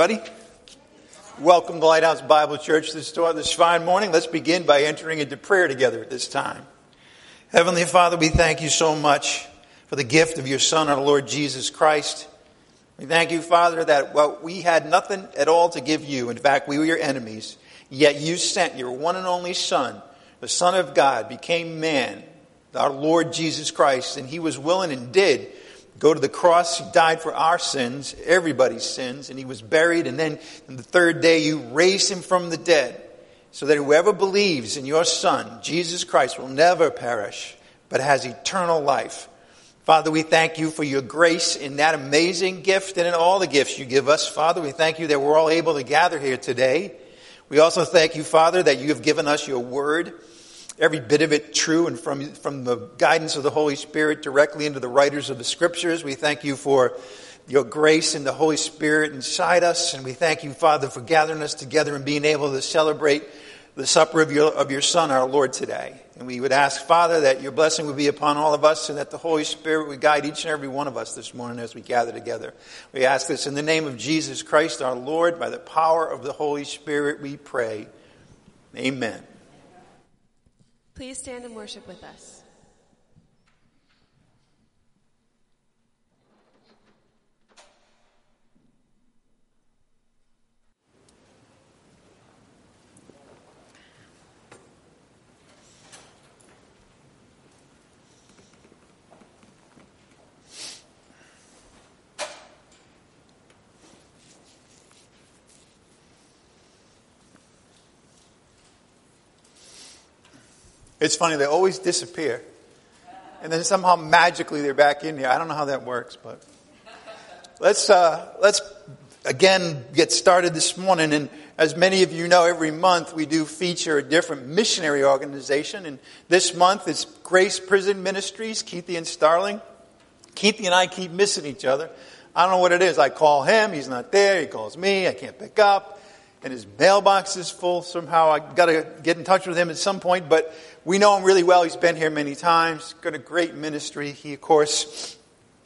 Buddy? Welcome to Lighthouse Bible Church this, this fine morning. Let's begin by entering into prayer together at this time. Heavenly Father, we thank you so much for the gift of your Son, our Lord Jesus Christ. We thank you, Father, that well, we had nothing at all to give you. In fact, we were your enemies. Yet you sent your one and only Son, the Son of God, became man, our Lord Jesus Christ, and he was willing and did go to the cross. He died for our sins, everybody's sins, and he was buried. And then on the third day, you raised him from the dead so that whoever believes in your Son, Jesus Christ, will never perish, but has eternal life. Father, we thank you for your grace in that amazing gift and in all the gifts you give us. Father, we thank you that we're all able to gather here today. We also thank you, Father, that you have given us your word every bit of it true and from, from the guidance of the Holy Spirit directly into the writers of the scriptures. We thank you for your grace and the Holy Spirit inside us. And we thank you, Father, for gathering us together and being able to celebrate the supper of your, of your Son, our Lord, today. And we would ask, Father, that your blessing would be upon all of us and that the Holy Spirit would guide each and every one of us this morning as we gather together. We ask this in the name of Jesus Christ, our Lord, by the power of the Holy Spirit, we pray. Amen. Please stand and worship with us. It's funny, they always disappear. And then somehow magically they're back in here. I don't know how that works, but let's, uh, let's again get started this morning. And as many of you know, every month we do feature a different missionary organization. And this month it's Grace Prison Ministries, Keithy and Starling. Keithy and I keep missing each other. I don't know what it is. I call him, he's not there. He calls me, I can't pick up. And his mailbox is full somehow. I got to get in touch with him at some point, but we know him really well. He's been here many times, got a great ministry. He, of course,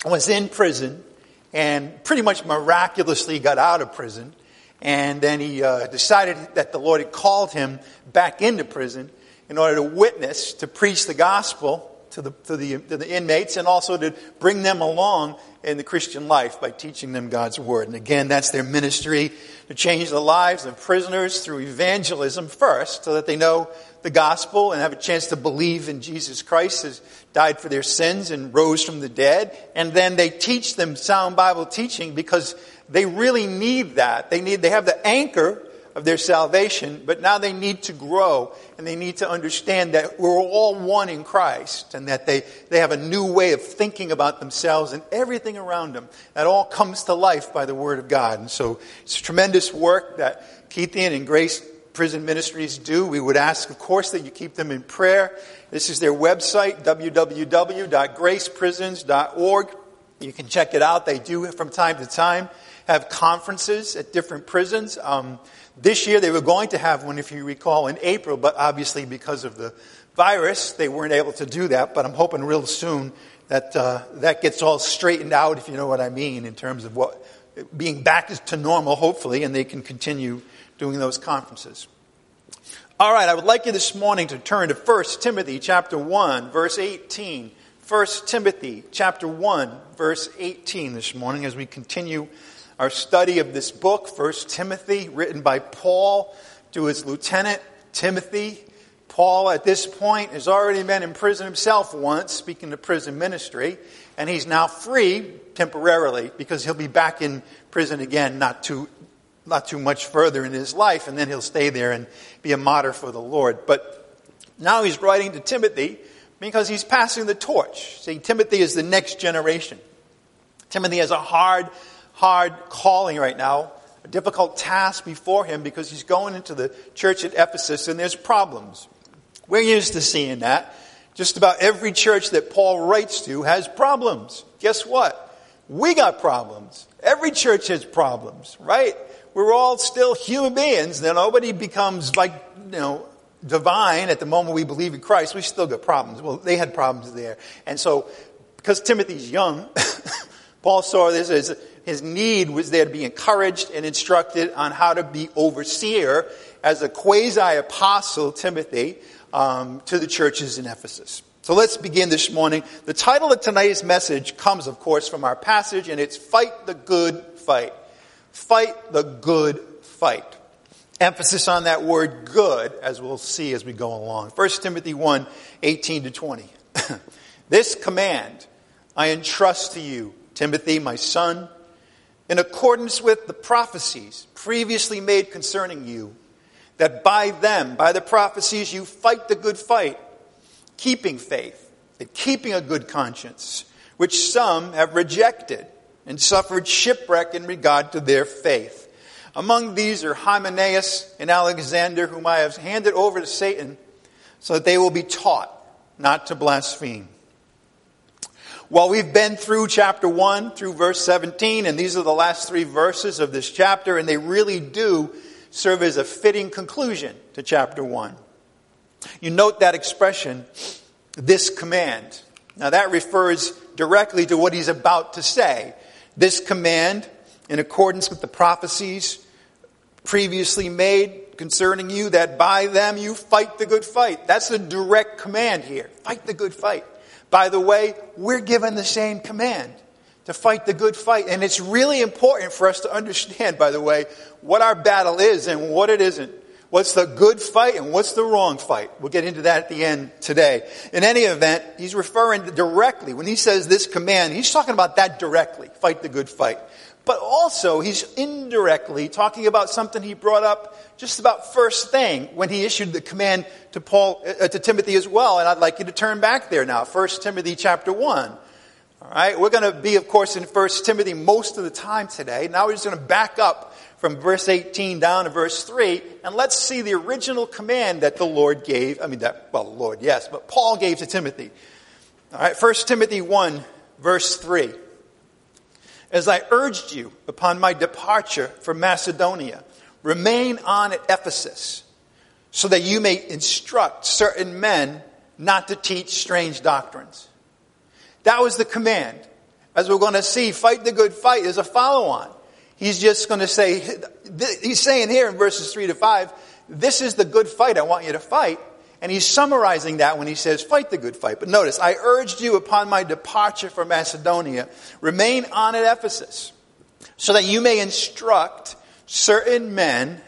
was in prison and pretty much miraculously got out of prison. And then he uh, decided that the Lord had called him back into prison in order to witness, to preach the gospel to the, to the, to the inmates, and also to bring them along in the Christian life by teaching them God's Word. And again, that's their ministry to change the lives of prisoners through evangelism first, so that they know the gospel and have a chance to believe in Jesus Christ has died for their sins and rose from the dead. And then they teach them sound Bible teaching because they really need that. They need, they have the anchor of their salvation, but now they need to grow and they need to understand that we're all one in Christ and that they, they have a new way of thinking about themselves and everything around them. That all comes to life by the Word of God. And so it's tremendous work that Keithian and Grace prison ministries do. We would ask, of course, that you keep them in prayer. This is their website, www.graceprisons.org. You can check it out. They do, from time to time, have conferences at different prisons. Um, this year they were going to have one, if you recall, in April, but obviously because of the virus, they weren't able to do that. But I'm hoping real soon that uh, that gets all straightened out, if you know what I mean, in terms of what being back to normal, hopefully, and they can continue doing those conferences. All right, I would like you this morning to turn to 1 Timothy chapter 1, verse 18. 1 Timothy chapter 1, verse 18 this morning as we continue our study of this book, 1 Timothy, written by Paul to his lieutenant Timothy. Paul, at this point, has already been in prison himself once, speaking to prison ministry, and he's now free temporarily because he'll be back in prison again not too not too much further in his life, and then he'll stay there and be a martyr for the Lord. But now he's writing to Timothy because he's passing the torch. See, Timothy is the next generation. Timothy has a hard, hard calling right now, a difficult task before him because he's going into the church at Ephesus and there's problems. We're used to seeing that. Just about every church that Paul writes to has problems. Guess what? We got problems. Every church has problems, right? we're all still human beings. Now, nobody becomes like, you know, divine at the moment we believe in Christ. We still got problems. Well, they had problems there. And so, because Timothy's young, Paul saw this as his need was there to be encouraged and instructed on how to be overseer as a quasi apostle, Timothy, um, to the churches in Ephesus. So let's begin this morning. The title of tonight's message comes, of course, from our passage, and it's Fight the Good Fight. Fight the Good Fight. Emphasis on that word good, as we'll see as we go along. 1 Timothy 1 18 to 20. this command I entrust to you, Timothy, my son, in accordance with the prophecies previously made concerning you, that by them, by the prophecies, you fight the good fight keeping faith, and keeping a good conscience, which some have rejected and suffered shipwreck in regard to their faith. Among these are Hymenaeus and Alexander, whom I have handed over to Satan, so that they will be taught not to blaspheme. Well, we've been through chapter 1 through verse 17, and these are the last three verses of this chapter, and they really do serve as a fitting conclusion to chapter 1. You note that expression, this command. Now that refers directly to what he's about to say. This command, in accordance with the prophecies previously made concerning you, that by them you fight the good fight. That's a direct command here. Fight the good fight. By the way, we're given the same command to fight the good fight. And it's really important for us to understand, by the way, what our battle is and what it isn't. What's the good fight and what's the wrong fight? We'll get into that at the end today. In any event, he's referring directly, when he says this command, he's talking about that directly. Fight the good fight. But also, he's indirectly talking about something he brought up just about first thing when he issued the command to Paul, uh, to Timothy as well. And I'd like you to turn back there now. 1 Timothy chapter 1. All right. We're going to be, of course, in 1 Timothy most of the time today. Now we're just going to back up from verse 18 down to verse 3, and let's see the original command that the Lord gave. I mean, that, well, the Lord, yes, but Paul gave to Timothy. All right, 1 Timothy 1, verse 3. As I urged you upon my departure from Macedonia, remain on at Ephesus, so that you may instruct certain men not to teach strange doctrines. That was the command. As we're going to see, fight the good fight is a follow on. He's just going to say, he's saying here in verses 3 to 5, this is the good fight I want you to fight. And he's summarizing that when he says, fight the good fight. But notice, I urged you upon my departure from Macedonia, remain on at Ephesus, so that you may instruct certain men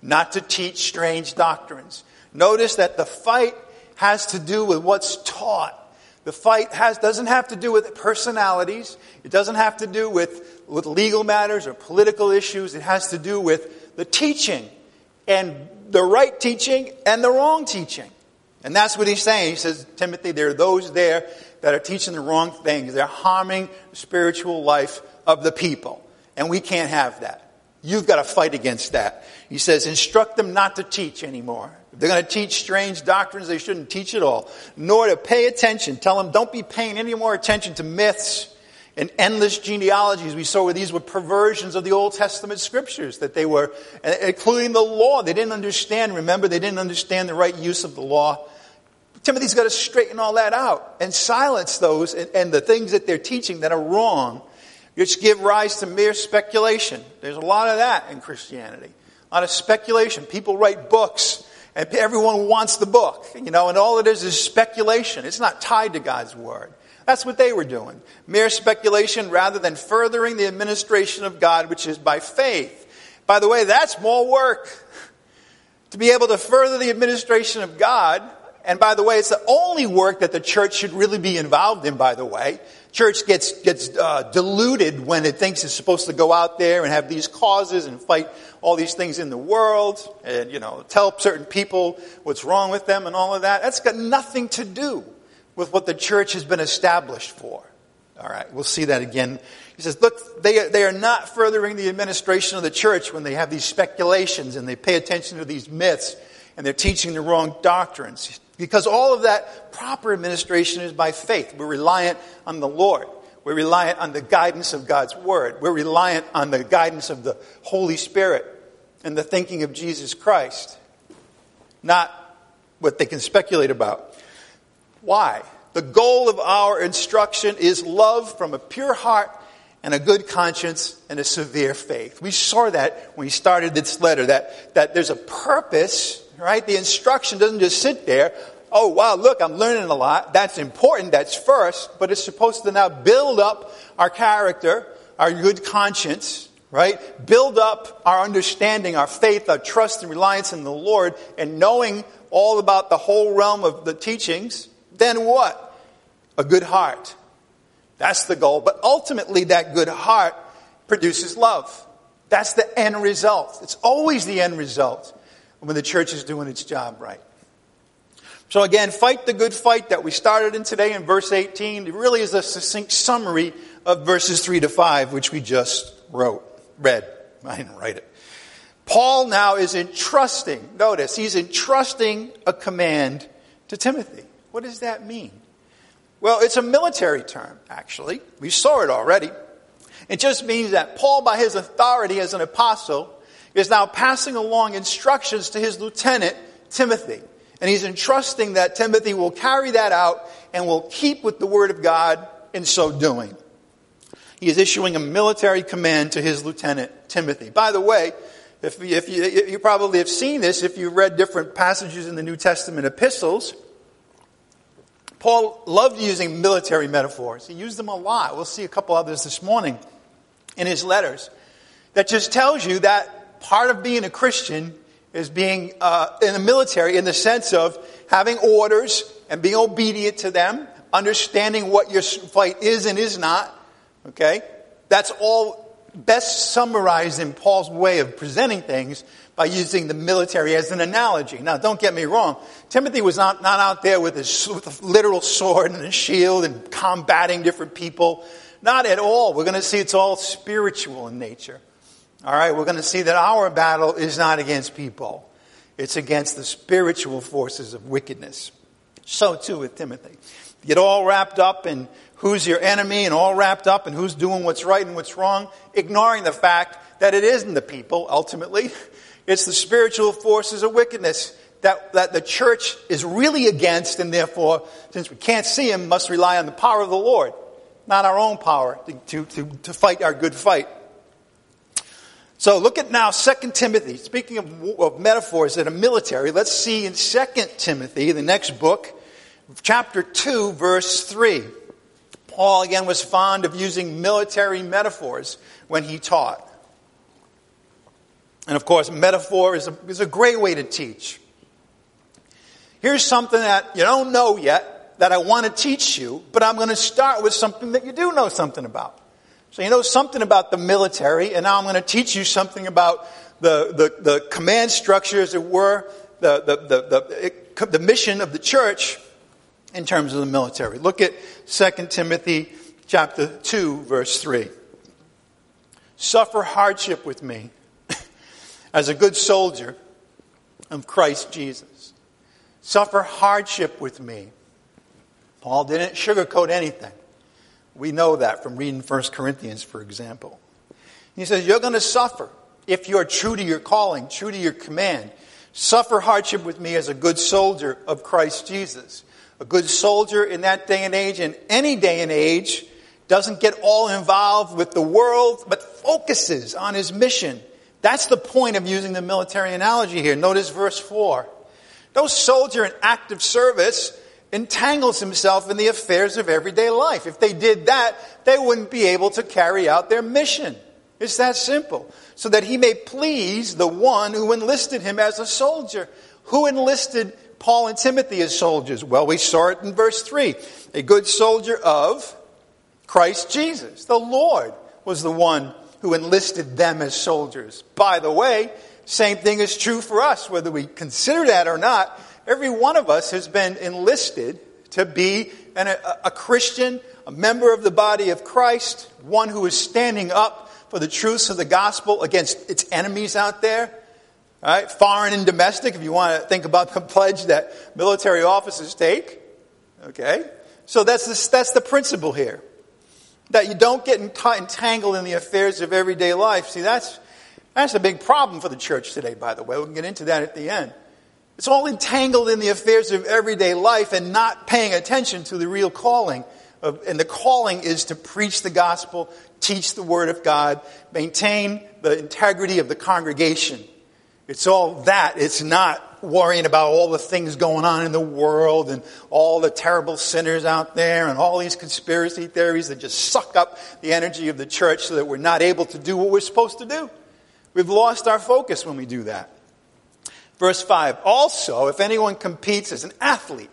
not to teach strange doctrines. Notice that the fight has to do with what's taught. The fight has, doesn't have to do with personalities. It doesn't have to do with with legal matters or political issues. It has to do with the teaching and the right teaching and the wrong teaching. And that's what he's saying. He says, Timothy, there are those there that are teaching the wrong things. They're harming the spiritual life of the people. And we can't have that. You've got to fight against that. He says, instruct them not to teach anymore. If they're going to teach strange doctrines, they shouldn't teach at all. Nor to pay attention. Tell them, don't be paying any more attention to myths and endless genealogies. We saw where these were perversions of the Old Testament scriptures, that they were, eh, including the law. They didn't understand, remember, they didn't understand the right use of the law. Timothy's got to straighten all that out and silence those and, and the things that they're teaching that are wrong, which give rise to mere speculation. There's a lot of that in Christianity. A lot of speculation. People write books and everyone wants the book, you know, and all it is is speculation. It's not tied to God's word. That's what they were doing. Mere speculation rather than furthering the administration of God, which is by faith. By the way, that's more work. To be able to further the administration of God, and by the way, it's the only work that the church should really be involved in, by the way. Church gets, gets uh, diluted when it thinks it's supposed to go out there and have these causes and fight all these things in the world and, you know, tell certain people what's wrong with them and all of that. That's got nothing to do with what the church has been established for. All right, we'll see that again. He says, look, they, they are not furthering the administration of the church when they have these speculations and they pay attention to these myths and they're teaching the wrong doctrines. Because all of that proper administration is by faith. We're reliant on the Lord. We're reliant on the guidance of God's Word. We're reliant on the guidance of the Holy Spirit and the thinking of Jesus Christ. Not what they can speculate about. Why? The goal of our instruction is love from a pure heart and a good conscience and a severe faith. We saw that when we started this letter, that, that there's a purpose, right? The instruction doesn't just sit there. Oh, wow, look, I'm learning a lot. That's important. That's first. But it's supposed to now build up our character, our good conscience, right? Build up our understanding, our faith, our trust and reliance in the Lord, and knowing all about the whole realm of the teachings. Then what? A good heart that's the goal. But ultimately, that good heart produces love. That's the end result. It's always the end result when the church is doing its job right. So again, fight the good fight that we started in today in verse 18. It really is a succinct summary of verses 3 to 5, which we just wrote, read. I didn't write it. Paul now is entrusting, notice, he's entrusting a command to Timothy. What does that mean? Well, it's a military term, actually. We saw it already. It just means that Paul, by his authority as an apostle, is now passing along instructions to his lieutenant, Timothy. And he's entrusting that Timothy will carry that out and will keep with the word of God in so doing. He is issuing a military command to his lieutenant, Timothy. By the way, if, if you, you probably have seen this if you read different passages in the New Testament epistles. Paul loved using military metaphors. He used them a lot. We'll see a couple others this morning in his letters. That just tells you that part of being a Christian is being uh, in the military in the sense of having orders and being obedient to them, understanding what your fight is and is not. Okay? That's all best summarized in Paul's way of presenting things by using the military as an analogy. Now, don't get me wrong. Timothy was not, not out there with, his, with a literal sword and a shield and combating different people. Not at all. We're going to see it's all spiritual in nature. All right, we're going to see that our battle is not against people. It's against the spiritual forces of wickedness. So too with Timothy. Get all wrapped up in who's your enemy and all wrapped up in who's doing what's right and what's wrong, ignoring the fact that it isn't the people ultimately. It's the spiritual forces of wickedness that, that the church is really against, and therefore, since we can't see them, must rely on the power of the Lord, not our own power to, to, to fight our good fight. So look at now 2 Timothy. Speaking of, of metaphors that are military, let's see in 2 Timothy, the next book, chapter 2, verse 3. Paul again was fond of using military metaphors when he taught. And of course, metaphor is a, is a great way to teach. Here's something that you don't know yet that I want to teach you, but I'm going to start with something that you do know something about. So you know something about the military, and now I'm going to teach you something about the, the, the command structure, as it were, the, the, the, the, it, the mission of the church in terms of the military. Look at 2 Timothy chapter 2, verse 3. Suffer hardship with me as a good soldier of Christ Jesus. Suffer hardship with me. Paul didn't sugarcoat anything. We know that from reading 1 Corinthians, for example. He says, You're going to suffer if you're true to your calling, true to your command. Suffer hardship with me as a good soldier of Christ Jesus. A good soldier in that day and age, in any day and age, doesn't get all involved with the world, but focuses on his mission that's the point of using the military analogy here. Notice verse 4. No soldier in active service entangles himself in the affairs of everyday life. If they did that, they wouldn't be able to carry out their mission. It's that simple. So that he may please the one who enlisted him as a soldier. Who enlisted Paul and Timothy as soldiers? Well, we saw it in verse 3. A good soldier of Christ Jesus. The Lord was the one who enlisted them as soldiers. By the way, same thing is true for us, whether we consider that or not. Every one of us has been enlisted to be an, a, a Christian, a member of the body of Christ, one who is standing up for the truths of the gospel against its enemies out there. All right, foreign and domestic, if you want to think about the pledge that military officers take. Okay? So that's that's the principle here. That you don't get entangled in the affairs of everyday life. See, that's, that's a big problem for the church today, by the way. We can get into that at the end. It's all entangled in the affairs of everyday life and not paying attention to the real calling Of, and the calling is to preach the gospel, teach the word of God, maintain the integrity of the congregation. It's all that. It's not worrying about all the things going on in the world and all the terrible sinners out there and all these conspiracy theories that just suck up the energy of the church so that we're not able to do what we're supposed to do. We've lost our focus when we do that. Verse 5 Also, if anyone competes as an athlete,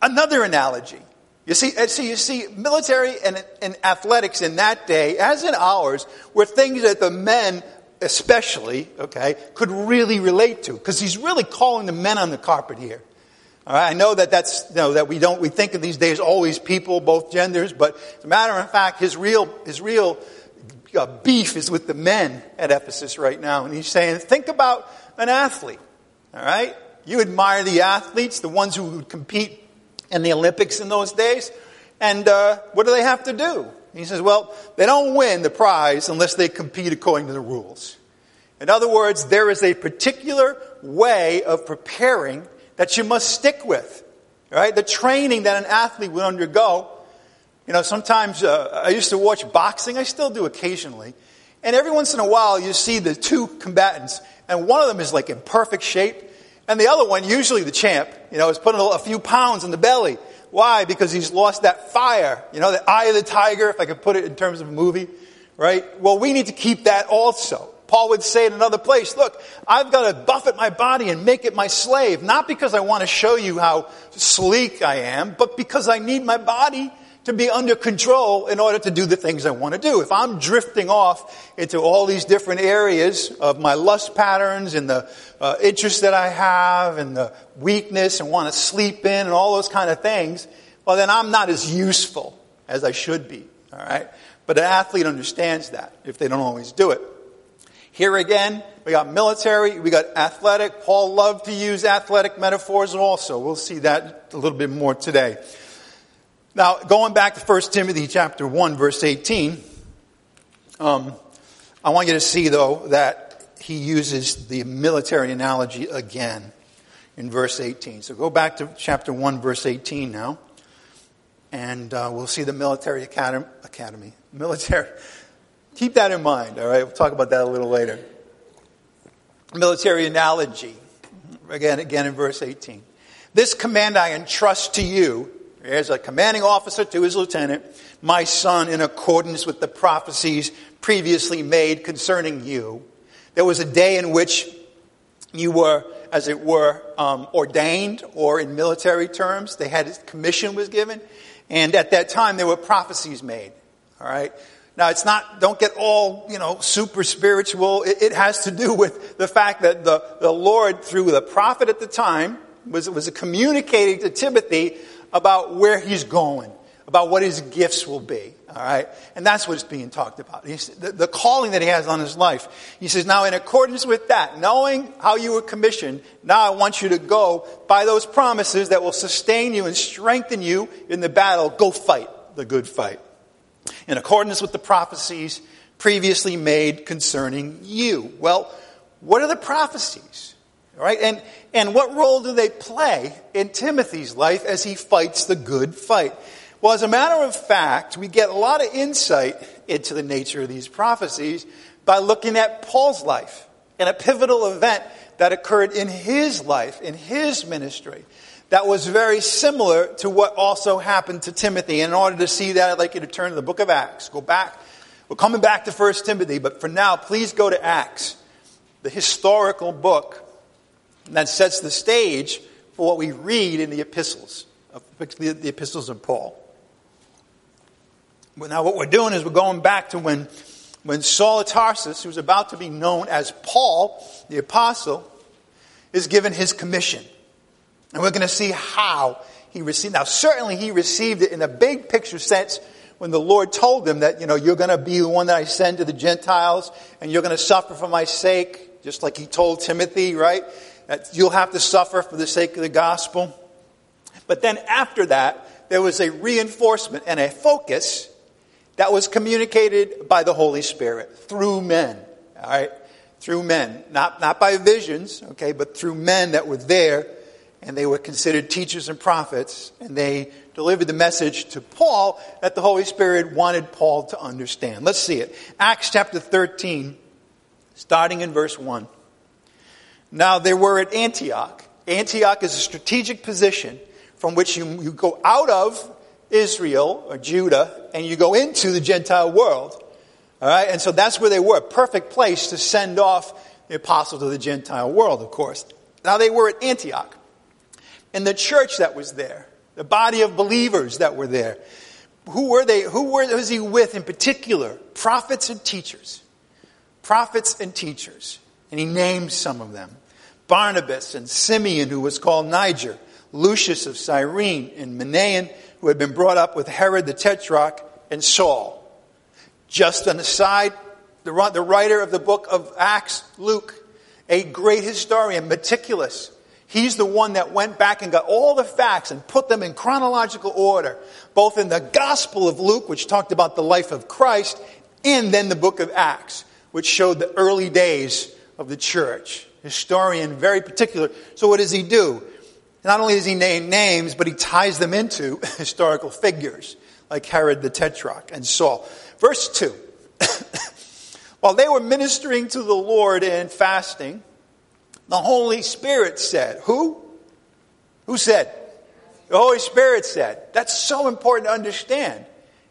another analogy. You see, uh, see, you see, military and, and athletics in that day, as in ours, were things that the men especially, okay, could really relate to. Because he's really calling the men on the carpet here. All right, I know that that's, you know, that we don't, we think of these days always people, both genders, but as a matter of fact, his real, his real uh, beef is with the men at Ephesus right now. And he's saying, think about an athlete. All right? You admire the athletes, the ones who would compete in the Olympics in those days. And uh, what do they have to do? He says, well, they don't win the prize unless they compete according to the rules. In other words, there is a particular way of preparing that you must stick with. Right? The training that an athlete would undergo. You know, sometimes uh, I used to watch boxing. I still do occasionally. And every once in a while, you see the two combatants, and one of them is like in perfect shape, and the other one, usually the champ, you know, is putting a few pounds in the belly. Why? Because he's lost that fire. You know, the eye of the tiger, if I could put it in terms of a movie, right? Well, we need to keep that also. Paul would say in another place, look, I've got to buffet my body and make it my slave, not because I want to show you how sleek I am, but because I need my body to be under control in order to do the things I want to do. If I'm drifting off into all these different areas of my lust patterns and the uh, interests that I have and the weakness and want to sleep in and all those kind of things, well, then I'm not as useful as I should be. All right? But an athlete understands that if they don't always do it. Here again, we got military, we got athletic. Paul loved to use athletic metaphors also. We'll see that a little bit more today. Now, going back to 1 Timothy chapter 1, verse 18, um, I want you to see, though, that he uses the military analogy again in verse 18. So go back to chapter 1, verse 18 now, and uh, we'll see the military academy, academy. Military. Keep that in mind, all right? We'll talk about that a little later. Military analogy. Again, again in verse 18. This command I entrust to you as a commanding officer to his lieutenant, my son, in accordance with the prophecies previously made concerning you. There was a day in which you were, as it were, um, ordained, or in military terms, they had commission was given, and at that time there were prophecies made. All right. Now it's not. Don't get all you know super spiritual. It, it has to do with the fact that the the Lord, through the prophet at the time, was was communicating to Timothy about where he's going, about what his gifts will be. All right? And that's what is being talked about. He's, the, the calling that he has on his life. He says, now in accordance with that, knowing how you were commissioned, now I want you to go by those promises that will sustain you and strengthen you in the battle. Go fight the good fight. In accordance with the prophecies previously made concerning you. Well, what are the prophecies? Right? And, and what role do they play in Timothy's life as he fights the good fight? Well, as a matter of fact, we get a lot of insight into the nature of these prophecies by looking at Paul's life and a pivotal event that occurred in his life, in his ministry, that was very similar to what also happened to Timothy. And in order to see that, I'd like you to turn to the book of Acts. Go back. We're coming back to 1 Timothy, but for now, please go to Acts, the historical book and that sets the stage for what we read in the epistles, uh, particularly the epistles of Paul. Now what we're doing is we're going back to when, when Saul of Tarsus, who's about to be known as Paul, the apostle, is given his commission. And we're going to see how he received. Now, certainly he received it in a big picture sense when the Lord told him that, you know, you're going to be the one that I send to the Gentiles and you're going to suffer for my sake, just like he told Timothy, right? That you'll have to suffer for the sake of the gospel. But then after that, there was a reinforcement and a focus that was communicated by the Holy Spirit through men. All right? Through men. Not, not by visions, okay, but through men that were there and they were considered teachers and prophets and they delivered the message to Paul that the Holy Spirit wanted Paul to understand. Let's see it. Acts chapter 13, starting in verse 1. Now they were at Antioch. Antioch is a strategic position from which you, you go out of Israel or Judah and you go into the Gentile world. All right, and so that's where they were, perfect place to send off the apostles to the Gentile world, of course. Now they were at Antioch. And the church that was there, the body of believers that were there, who were they? Who were, was he with in particular? Prophets and teachers. Prophets and teachers. And he named some of them. Barnabas and Simeon, who was called Niger, Lucius of Cyrene, and Manaen, who had been brought up with Herod the Tetrarch, and Saul. Just on the side, the writer of the book of Acts, Luke, a great historian, meticulous. He's the one that went back and got all the facts and put them in chronological order, both in the Gospel of Luke, which talked about the life of Christ, and then the book of Acts, which showed the early days of the church. Historian, very particular. So what does he do? Not only does he name names, but he ties them into historical figures, like Herod the Tetrarch and Saul. Verse 2. While they were ministering to the Lord and fasting, the Holy Spirit said, Who? Who said? The Holy Spirit said. That's so important to understand.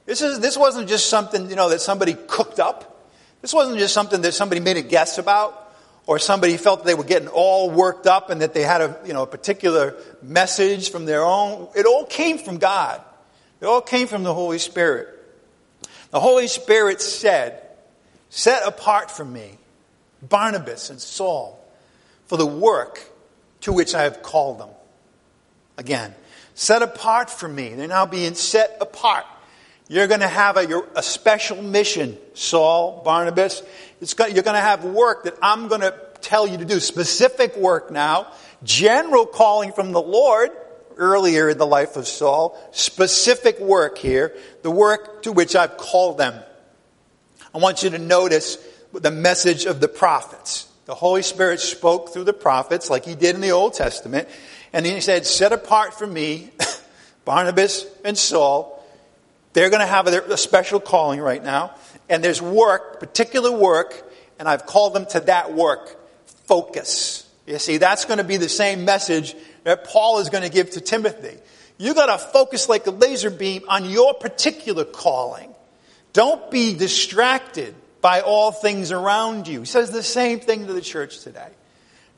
This, is, this wasn't just something, you know, that somebody cooked up. This wasn't just something that somebody made a guess about or somebody felt they were getting all worked up and that they had a, you know, a particular message from their own. It all came from God. It all came from the Holy Spirit. The Holy Spirit said, Set apart for me Barnabas and Saul for the work to which I have called them. Again, set apart for me. They're now being set apart. You're going to have a, a special mission, Saul, Barnabas. Got, you're going to have work that I'm going to tell you to do. Specific work now. General calling from the Lord earlier in the life of Saul, specific work here, the work to which I've called them. I want you to notice the message of the prophets. The Holy Spirit spoke through the prophets like he did in the Old Testament. And he said, set apart for me Barnabas and Saul. They're going to have a special calling right now. And there's work, particular work, and I've called them to that work. Focus. You see, that's going to be the same message that Paul is going to give to Timothy. You got to focus like a laser beam on your particular calling. Don't be distracted by all things around you. He says the same thing to the church today.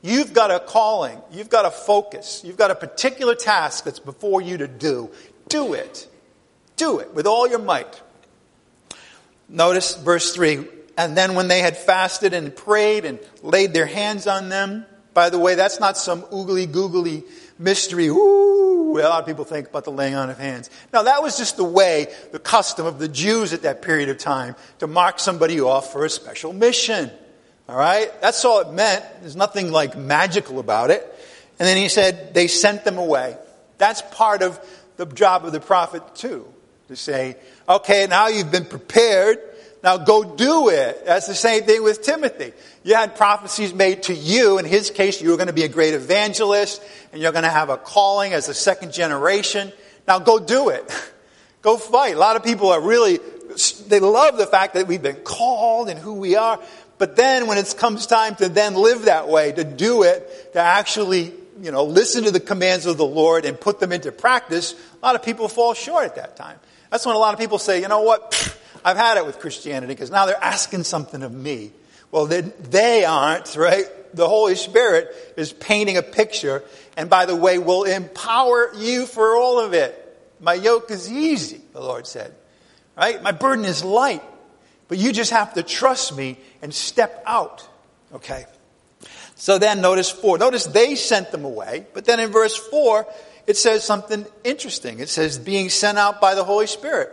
You've got a calling. You've got a focus. You've got a particular task that's before you to do. Do it. Do it with all your might. Notice verse 3. And then when they had fasted and prayed and laid their hands on them, by the way, that's not some oogly googly mystery. Ooh, a lot of people think about the laying on of hands. Now, that was just the way, the custom of the Jews at that period of time to mark somebody off for a special mission. All right? That's all it meant. There's nothing like magical about it. And then he said, they sent them away. That's part of the job of the prophet, too. To say, okay, now you've been prepared. Now go do it. That's the same thing with Timothy. You had prophecies made to you. In his case, you were going to be a great evangelist and you're going to have a calling as a second generation. Now go do it. Go fight. A lot of people are really, they love the fact that we've been called and who we are. But then when it comes time to then live that way, to do it, to actually, you know, listen to the commands of the Lord and put them into practice, a lot of people fall short at that time. That's when a lot of people say, you know what? I've had it with Christianity because now they're asking something of me. Well, they, they aren't, right? The Holy Spirit is painting a picture and by the way, will empower you for all of it. My yoke is easy, the Lord said. Right? My burden is light. But you just have to trust me and step out. Okay. So then notice four. Notice they sent them away. But then in verse four, it says something interesting. It says being sent out by the Holy Spirit.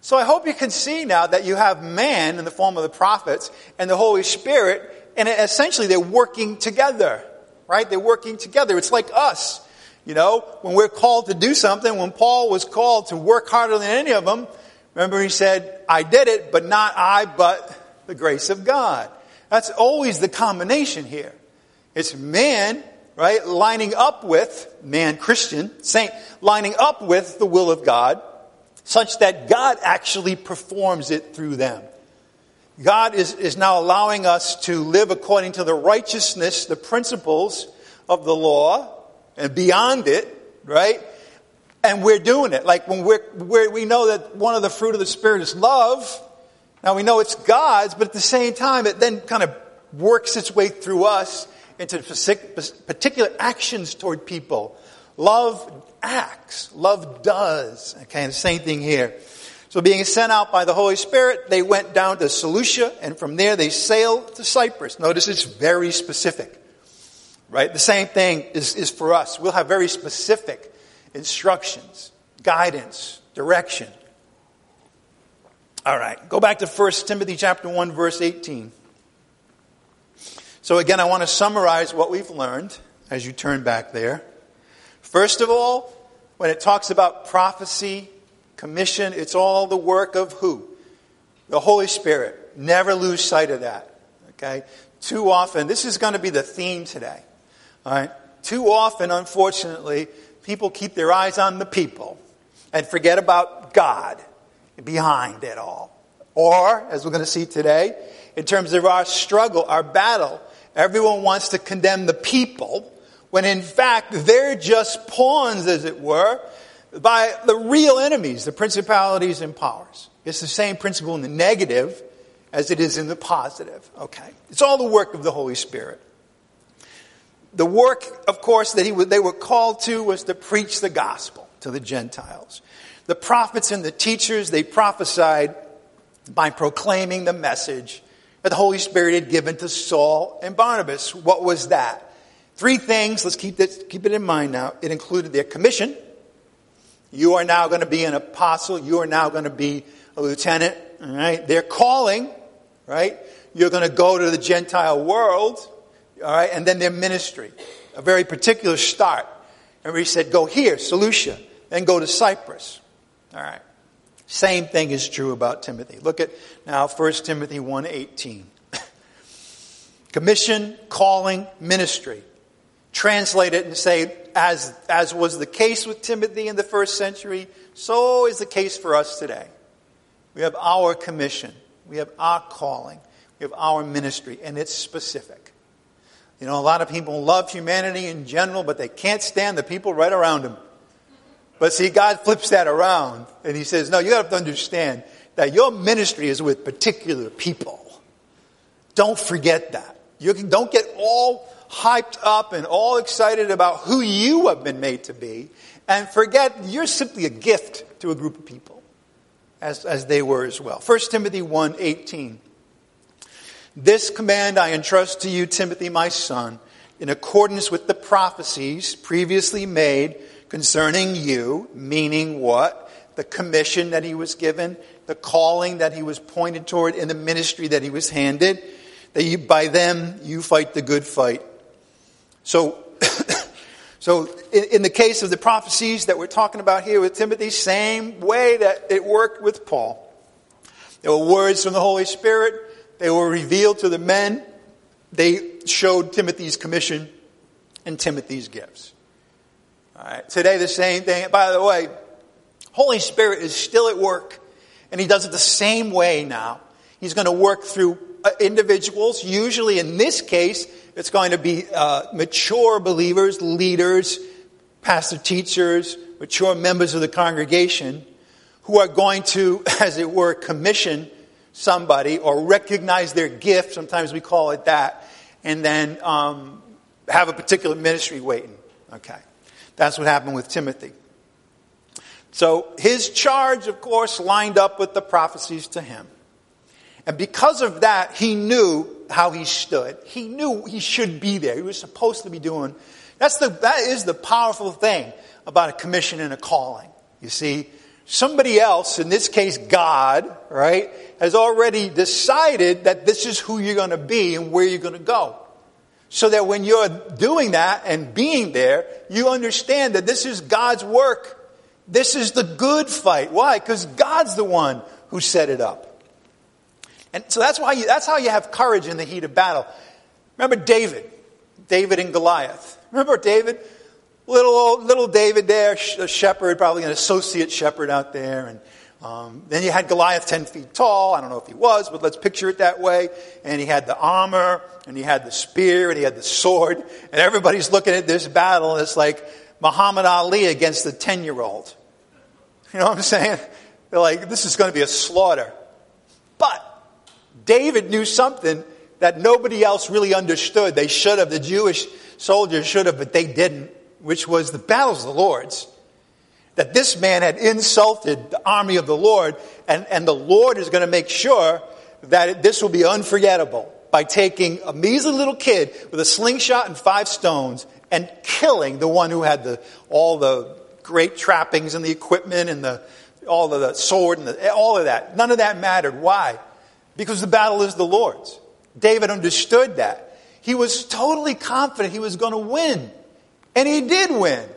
So I hope you can see now that you have man in the form of the prophets and the Holy Spirit, and essentially they're working together, right? They're working together. It's like us. You know, when we're called to do something, when Paul was called to work harder than any of them, remember he said, I did it, but not I, but the grace of God. That's always the combination here. It's man right? Lining up with, man, Christian, saint, lining up with the will of God, such that God actually performs it through them. God is, is now allowing us to live according to the righteousness, the principles of the law, and beyond it, right? And we're doing it. Like when we're, we're, we know that one of the fruit of the Spirit is love. Now we know it's God's, but at the same time, it then kind of works its way through us into particular actions toward people. Love acts. Love does. Okay, the same thing here. So being sent out by the Holy Spirit, they went down to Seleucia, and from there they sailed to Cyprus. Notice it's very specific. Right? The same thing is, is for us. We'll have very specific instructions, guidance, direction. All right, go back to 1 Timothy chapter 1 verse 18. So again, I want to summarize what we've learned as you turn back there. First of all, when it talks about prophecy, commission, it's all the work of who? The Holy Spirit. Never lose sight of that. Okay? Too often, this is going to be the theme today. All right? Too often, unfortunately, people keep their eyes on the people and forget about God behind it all. Or, as we're going to see today, in terms of our struggle, our battle, everyone wants to condemn the people when in fact they're just pawns, as it were, by the real enemies, the principalities and powers. It's the same principle in the negative as it is in the positive. Okay. It's all the work of the Holy Spirit. The work, of course, that he, they were called to was to preach the gospel to the Gentiles. The prophets and the teachers, they prophesied by proclaiming the message that the Holy Spirit had given to Saul and Barnabas. What was that? Three things, let's keep, this, keep it in mind now. It included their commission. You are now going to be an apostle. You are now going to be a lieutenant. All right. Their calling, right? You're going to go to the Gentile world. All right. And then their ministry. A very particular start. And he said, go here, Seleucia, then go to Cyprus. All right. Same thing is true about Timothy. Look at now 1 Timothy 1:18. Commission, calling, ministry. Translate it and say, as, as was the case with Timothy in the first century, so is the case for us today. We have our commission. We have our calling. We have our ministry, and it's specific. You know, a lot of people love humanity in general, but they can't stand the people right around them. But see, God flips that around, and He says, no, you have to understand that your ministry is with particular people. Don't forget that. You don't get all hyped up and all excited about who you have been made to be and forget you're simply a gift to a group of people as, as they were as well. 1 Timothy 1 18. This command I entrust to you, Timothy, my son, in accordance with the prophecies previously made concerning you, meaning what? The commission that he was given, the calling that he was pointed toward, in the ministry that he was handed, that you, by them you fight the good fight. So, so in, in the case of the prophecies that we're talking about here with Timothy, same way that it worked with Paul. There were words from the Holy Spirit. They were revealed to the men. They showed Timothy's commission and Timothy's gifts. Right. Today, the same thing. By the way, Holy Spirit is still at work, and He does it the same way now. He's going to work through uh, individuals. Usually, in this case, it's going to be uh, mature believers, leaders, pastor teachers, mature members of the congregation who are going to, as it were, commission somebody or recognize their gift, sometimes we call it that, and then um, have a particular ministry waiting. Okay. That's what happened with Timothy. So his charge, of course, lined up with the prophecies to him. And because of that, he knew how he stood. He knew he should be there. He was supposed to be doing. That's the, that is the powerful thing about a commission and a calling. You see, somebody else, in this case God, right, has already decided that this is who you're going to be and where you're going to go. So that when you're doing that and being there, you understand that this is God's work. This is the good fight. Why? Because God's the one who set it up. And so that's why you, that's how you have courage in the heat of battle. Remember David. David and Goliath. Remember David? Little little David there, a shepherd, probably an associate shepherd out there, and um, then you had Goliath 10 feet tall. I don't know if he was, but let's picture it that way. And he had the armor, and he had the spear, and he had the sword. And everybody's looking at this battle, and it's like Muhammad Ali against the 10 year old. You know what I'm saying? They're like, this is going to be a slaughter. But David knew something that nobody else really understood. They should have, the Jewish soldiers should have, but they didn't, which was the battle's of the Lord's that this man had insulted the army of the Lord, and, and the Lord is going to make sure that this will be unforgettable by taking a measly little kid with a slingshot and five stones and killing the one who had the, all the great trappings and the equipment and the, all of the sword and the, all of that. None of that mattered. Why? Because the battle is the Lord's. David understood that. He was totally confident he was going to win. And he did win.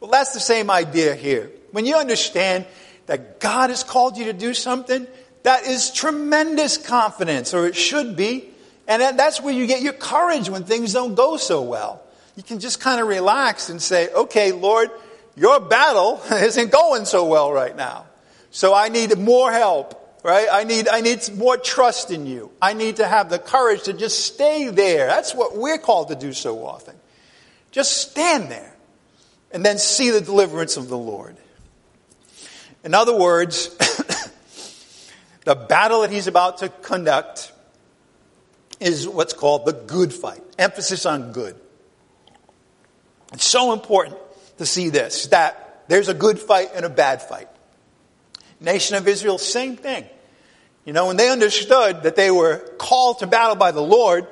Well, that's the same idea here. When you understand that God has called you to do something, that is tremendous confidence, or it should be. And that's where you get your courage when things don't go so well. You can just kind of relax and say, okay, Lord, your battle isn't going so well right now. So I need more help, right? I need, I need more trust in you. I need to have the courage to just stay there. That's what we're called to do so often. Just stand there and then see the deliverance of the Lord. In other words, the battle that he's about to conduct is what's called the good fight. Emphasis on good. It's so important to see this that there's a good fight and a bad fight. Nation of Israel, same thing. You know, when they understood that they were called to battle by the Lord,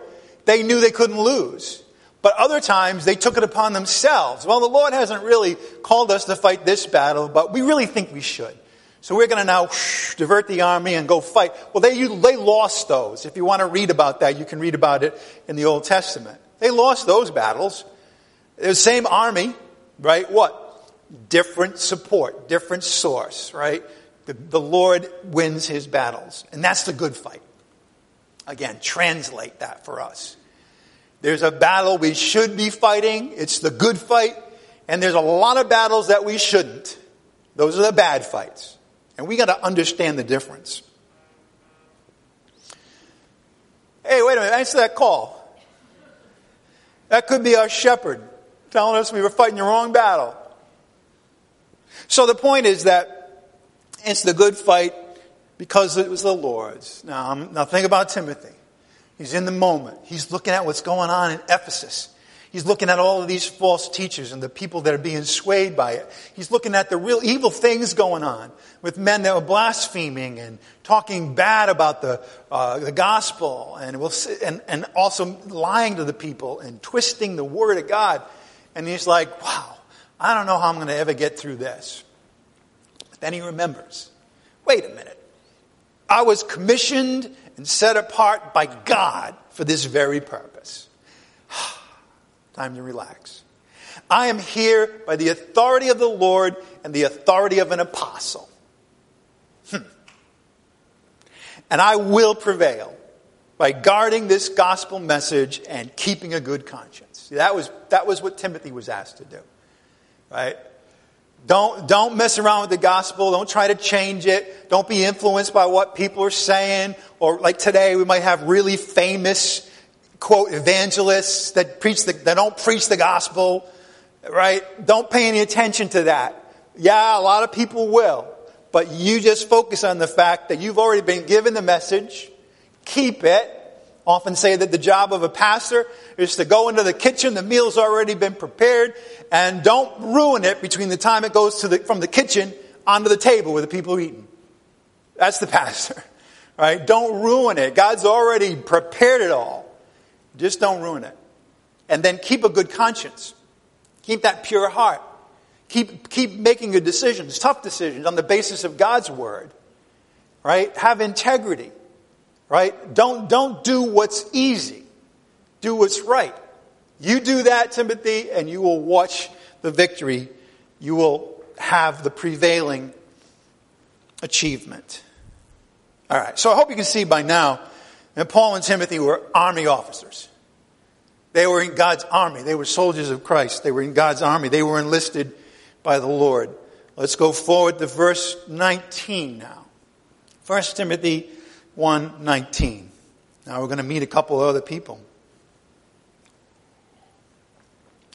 they knew they couldn't lose. But other times they took it upon themselves. Well, the Lord hasn't really called us to fight this battle, but we really think we should. So we're going to now whoosh, divert the army and go fight. Well, they, they lost those. If you want to read about that, you can read about it in the Old Testament. They lost those battles. The same army, right? What? Different support, different source, right? The, the Lord wins his battles. And that's the good fight. Again, translate that for us. There's a battle we should be fighting. It's the good fight. And there's a lot of battles that we shouldn't. Those are the bad fights. And we got to understand the difference. Hey, wait a minute. Answer that call. That could be our shepherd telling us we were fighting the wrong battle. So the point is that it's the good fight because it was the Lord's. Now, now think about Timothy. He's in the moment. He's looking at what's going on in Ephesus. He's looking at all of these false teachers and the people that are being swayed by it. He's looking at the real evil things going on with men that were blaspheming and talking bad about the, uh, the gospel and, will, and, and also lying to the people and twisting the word of God. And he's like, wow, I don't know how I'm going to ever get through this. But then he remembers wait a minute. I was commissioned and set apart by God for this very purpose. Time to relax. I am here by the authority of the Lord and the authority of an apostle. Hmm. And I will prevail by guarding this gospel message and keeping a good conscience. See, that was, that was what Timothy was asked to do. Right? Don't, don't mess around with the gospel. Don't try to change it. Don't be influenced by what people are saying. Or like today, we might have really famous, quote, evangelists that preach the, that don't preach the gospel, right? Don't pay any attention to that. Yeah, a lot of people will. But you just focus on the fact that you've already been given the message. Keep it often say that the job of a pastor is to go into the kitchen, the meal's already been prepared, and don't ruin it between the time it goes the, from the kitchen onto the table where the people are eating. That's the pastor, right? Don't ruin it. God's already prepared it all. Just don't ruin it. And then keep a good conscience. Keep that pure heart. Keep, keep making good decisions, tough decisions on the basis of God's word. Right? Have integrity. Right? Don't, don't do what's easy. Do what's right. You do that, Timothy, and you will watch the victory. You will have the prevailing achievement. All right. So I hope you can see by now that Paul and Timothy were army officers. They were in God's army. They were soldiers of Christ. They were in God's army. They were enlisted by the Lord. Let's go forward to verse 19 now. 1 Timothy 1:19. Now we're going to meet a couple of other people.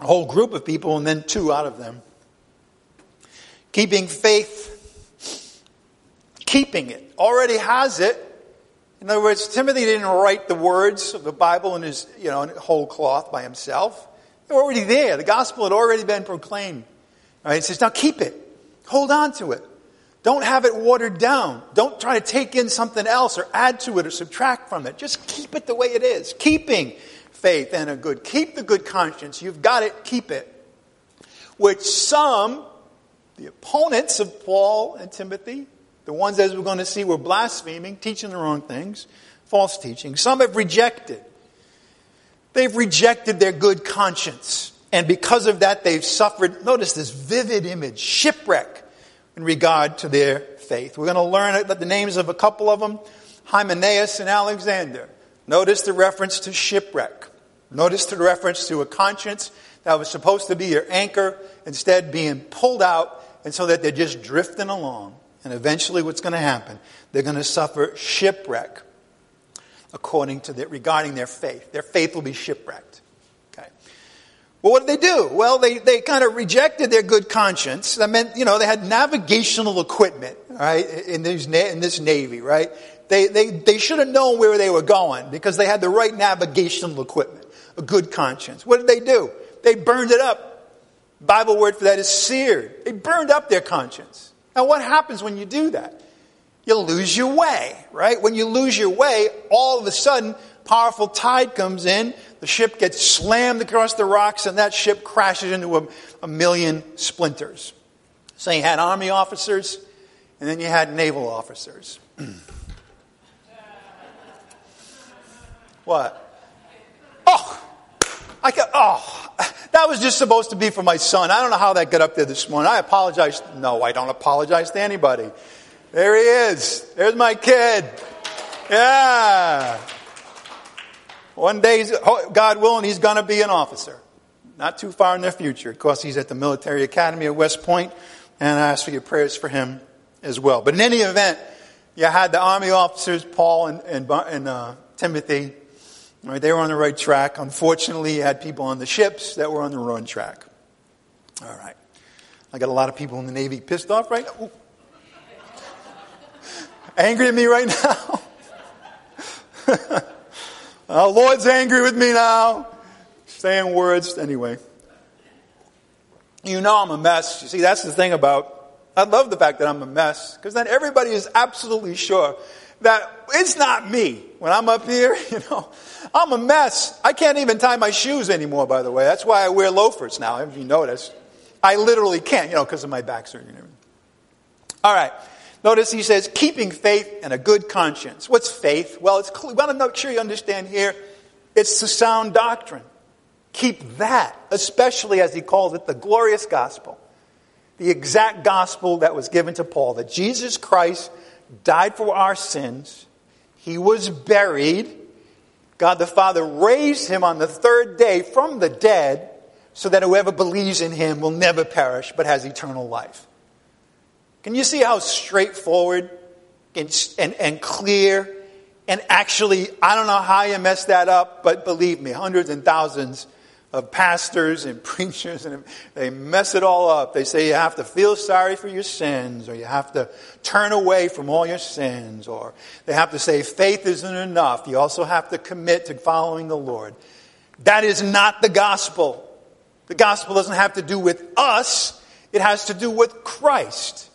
A whole group of people and then two out of them. Keeping faith keeping it, already has it. In other words, Timothy didn't write the words of the Bible in his, you know, whole cloth by himself. They're already there. The gospel had already been proclaimed. Right? It says, now keep it. Hold on to it. Don't have it watered down. Don't try to take in something else or add to it or subtract from it. Just keep it the way it is. Keeping faith and a good. Keep the good conscience. You've got it. Keep it. Which some, the opponents of Paul and Timothy, the ones, as we're going to see, were blaspheming, teaching the wrong things, false teaching. Some have rejected. They've rejected their good conscience. And because of that, they've suffered, notice this vivid image, shipwreck in regard to their faith. We're going to learn the names of a couple of them Hymenaeus and Alexander. Notice the reference to shipwreck. Notice the reference to a conscience that was supposed to be your anchor, instead being pulled out, and so that they're just drifting along. And eventually, what's going to happen? They're going to suffer shipwreck according to the, regarding their faith. Their faith will be shipwrecked. Well, what did they do? Well, they, they kind of rejected their good conscience. That meant, you know, they had navigational equipment, right, in this, in this Navy, right? They, they, they should have known where they were going because they had the right navigational equipment, a good conscience. What did they do? They burned it up. Bible word for that is seared. They burned up their conscience. Now, what happens when you do that? You lose your way, right? When you lose your way, all of a sudden, powerful tide comes in, the ship gets slammed across the rocks, and that ship crashes into a, a million splinters. So you had army officers, and then you had naval officers. what? Oh, I got, oh, that was just supposed to be for my son. I don't know how that got up there this morning. I apologize. No, I don't apologize to anybody. There he is. There's my kid. Yeah. One day, God willing, he's going to be an officer. Not too far in the future. Of course, he's at the military academy at West Point, and I ask for your prayers for him as well. But in any event, you had the army officers, Paul and, and, and uh, Timothy, Right, they were on the right track. Unfortunately, you had people on the ships that were on the wrong track. All right. I got a lot of people in the Navy pissed off right now. Ooh. Angry at me right now. Uh, the Lord's angry with me now. Saying words. Anyway. You know I'm a mess. You see, that's the thing about, I love the fact that I'm a mess, because then everybody is absolutely sure that it's not me. When I'm up here, you know, I'm a mess. I can't even tie my shoes anymore, by the way. That's why I wear loafers now, if you notice. I literally can't, you know, because of my back surgery. All right. Notice he says, keeping faith and a good conscience. What's faith? Well, it's. We want to make sure you understand here, it's the sound doctrine. Keep that, especially as he calls it, the glorious gospel. The exact gospel that was given to Paul, that Jesus Christ died for our sins, he was buried, God the Father raised him on the third day from the dead so that whoever believes in him will never perish but has eternal life. Can you see how straightforward and, and, and clear and actually, I don't know how you messed that up, but believe me, hundreds and thousands of pastors and preachers, and they mess it all up. They say you have to feel sorry for your sins, or you have to turn away from all your sins, or they have to say faith isn't enough. You also have to commit to following the Lord. That is not the gospel. The gospel doesn't have to do with us, it has to do with Christ.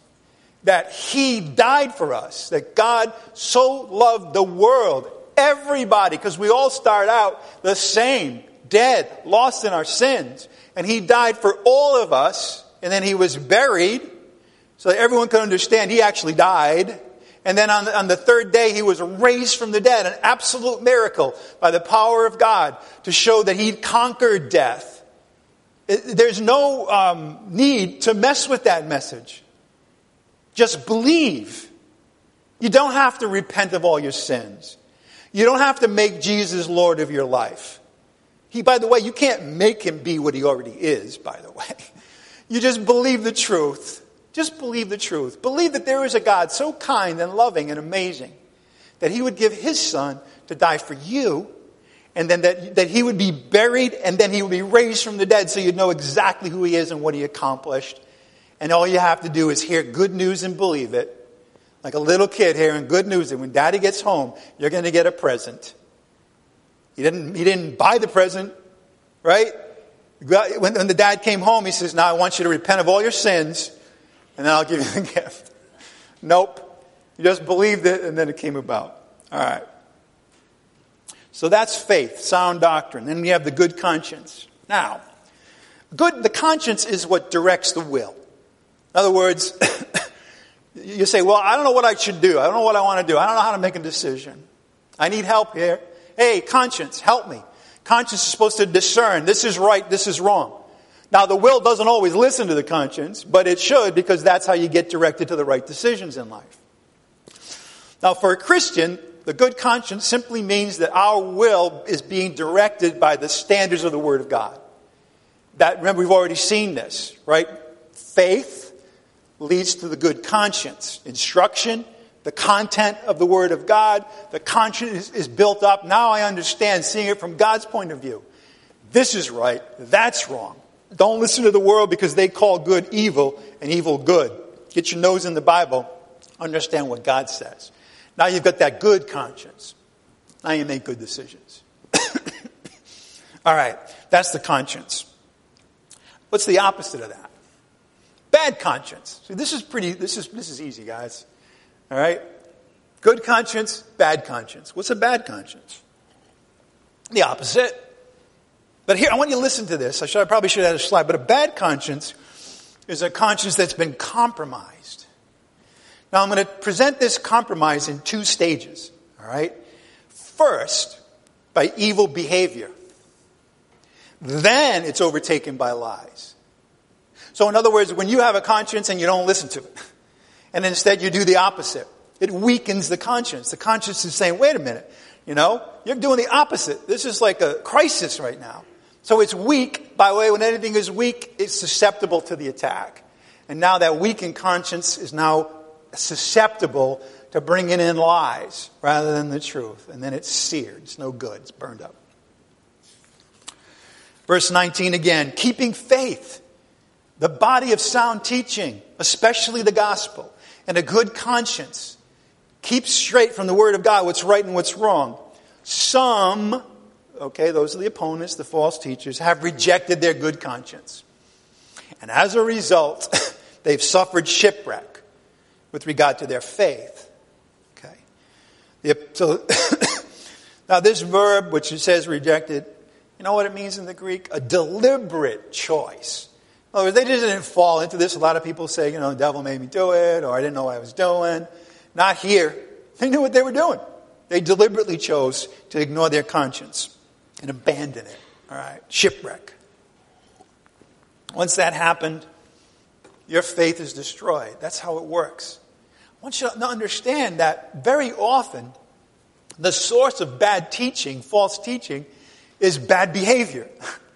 That He died for us, that God so loved the world, everybody, because we all start out the same dead, lost in our sins. And he died for all of us, and then he was buried so that everyone could understand he actually died. And then on the, on the third day, he was raised from the dead, an absolute miracle by the power of God to show that he conquered death. There's no um, need to mess with that message. Just believe. You don't have to repent of all your sins. You don't have to make Jesus Lord of your life. He, by the way, you can't make him be what he already is, by the way. You just believe the truth. Just believe the truth. Believe that there is a God so kind and loving and amazing that he would give his son to die for you and then that, that he would be buried and then he would be raised from the dead so you'd know exactly who he is and what he accomplished. And all you have to do is hear good news and believe it. Like a little kid hearing good news that when daddy gets home, you're going to get a present. He didn't, he didn't buy the present, right? When, when the dad came home, he says, Now I want you to repent of all your sins, and then I'll give you the gift. Nope. You just believed it, and then it came about. All right. So that's faith, sound doctrine. Then we have the good conscience. Now, good, the conscience is what directs the will. In other words, you say, Well, I don't know what I should do. I don't know what I want to do. I don't know how to make a decision. I need help here. Hey, conscience, help me. Conscience is supposed to discern this is right, this is wrong. Now, the will doesn't always listen to the conscience, but it should because that's how you get directed to the right decisions in life. Now, for a Christian, the good conscience simply means that our will is being directed by the standards of the Word of God. That, remember, we've already seen this, right? Faith leads to the good conscience. Instruction the content of the Word of God. The conscience is, built up. Now I understand, seeing it from God's point of view. This is right, that's wrong. Don't listen to the world because they call good evil and evil good. Get your nose in the Bible, understand what God says. Now you've got that good conscience. Now you make good decisions. All right, that's the conscience. What's the opposite of that? Bad conscience. See, this is pretty, this is, this is easy, guys. All right? Good conscience, bad conscience. What's a bad conscience? The opposite. But here, I want you to listen to this. I, should, I probably should have had a slide. But a bad conscience is a conscience that's been compromised. Now, I'm going to present this compromise in two stages. All right? First, by evil behavior. Then it's overtaken by lies. So, in other words, when you have a conscience and you don't listen to it, and instead you do the opposite. It weakens the conscience. The conscience is saying, wait a minute, you know, you're doing the opposite. This is like a crisis right now. So it's weak. By the way, when anything is weak, it's susceptible to the attack. And now that weakened conscience is now susceptible to bringing in lies rather than the truth. And then it's seared. It's no good. It's burned up. Verse 19 again, keeping faith, the body of sound teaching, especially the gospel and a good conscience. Keep straight from the Word of God what's right and what's wrong. Some, okay, those are the opponents, the false teachers, have rejected their good conscience. And as a result, they've suffered shipwreck with regard to their faith. Okay. So, now, this verb, which it says rejected, you know what it means in the Greek? A deliberate choice. In other words, they didn't fall into this. A lot of people say, you know, the devil made me do it, or I didn't know what I was doing. Not here. They knew what they were doing. They deliberately chose to ignore their conscience and abandon it. All right, shipwreck. Once that happened, your faith is destroyed. That's how it works. I want you to understand that very often the source of bad teaching, false teaching, is bad behavior.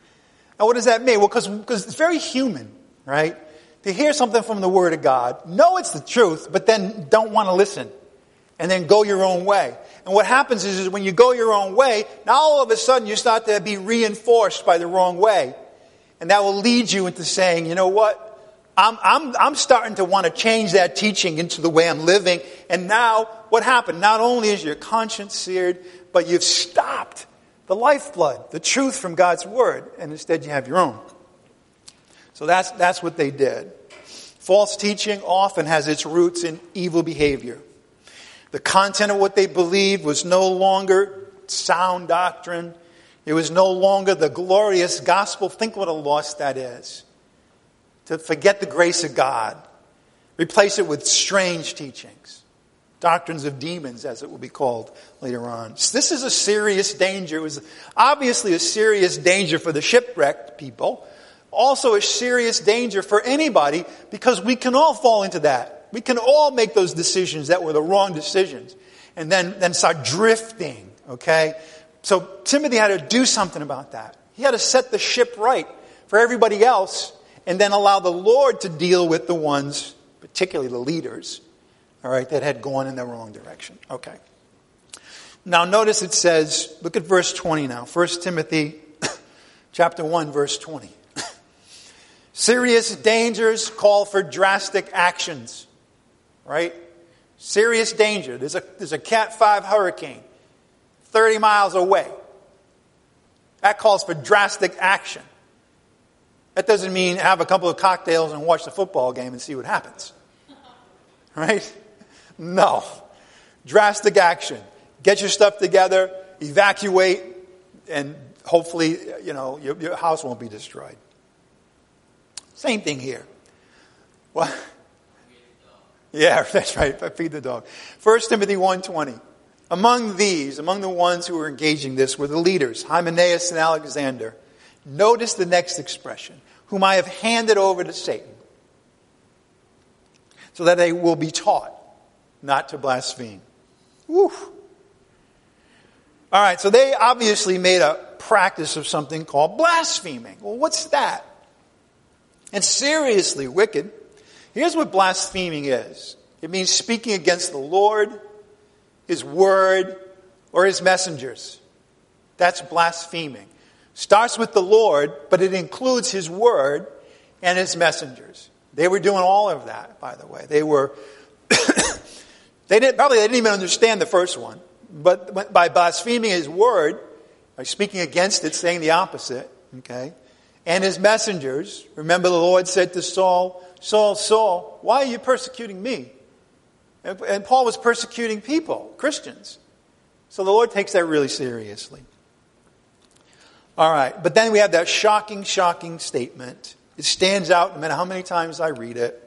Now, what does that mean? Well, because it's very human, right? To hear something from the Word of God, know it's the truth, but then don't want to listen. And then go your own way. And what happens is, is when you go your own way, now all of a sudden you start to be reinforced by the wrong way. And that will lead you into saying, you know what? I'm, I'm, I'm starting to want to change that teaching into the way I'm living. And now, what happened? Not only is your conscience seared, but you've stopped the lifeblood, the truth from God's word, and instead you have your own. So that's, that's what they did. False teaching often has its roots in evil behavior. The content of what they believed was no longer sound doctrine. It was no longer the glorious gospel. Think what a loss that is. To forget the grace of God, replace it with strange teachings doctrines of demons, as it will be called later on. This is a serious danger. It was obviously a serious danger for the shipwrecked people, also a serious danger for anybody because we can all fall into that. We can all make those decisions that were the wrong decisions and then, then start drifting, okay? So Timothy had to do something about that. He had to set the ship right for everybody else and then allow the Lord to deal with the ones, particularly the leaders, all right, that had gone in the wrong direction. Okay. Now notice it says, look at verse 20 now. 1 Timothy chapter 1 verse 20. Serious dangers call for drastic actions. Right? Serious danger. There's a, there's a Cat 5 hurricane 30 miles away. That calls for drastic action. That doesn't mean have a couple of cocktails and watch the football game and see what happens. Right? No. Drastic action. Get your stuff together, evacuate, and hopefully, you know, your, your house won't be destroyed. Same thing here. What? Yeah, that's right. Feed the dog. 1 Timothy 1.20. Among these, among the ones who were engaging this, were the leaders, Hymenaeus and Alexander. Notice the next expression, whom I have handed over to Satan, so that they will be taught not to blaspheme. All right, so they obviously made a practice of something called blaspheming. Well, what's that? And seriously wicked. Here's what blaspheming is it means speaking against the Lord, His Word, or His messengers. That's blaspheming. Starts with the Lord, but it includes His Word and His messengers. They were doing all of that, by the way. They were, they didn't, probably they didn't even understand the first one. But by blaspheming his word, by speaking against it, saying the opposite, okay, and his messengers, remember the Lord said to Saul, Saul, Saul, why are you persecuting me? And Paul was persecuting people, Christians. So the Lord takes that really seriously. All right, but then we have that shocking, shocking statement. It stands out no matter how many times I read it.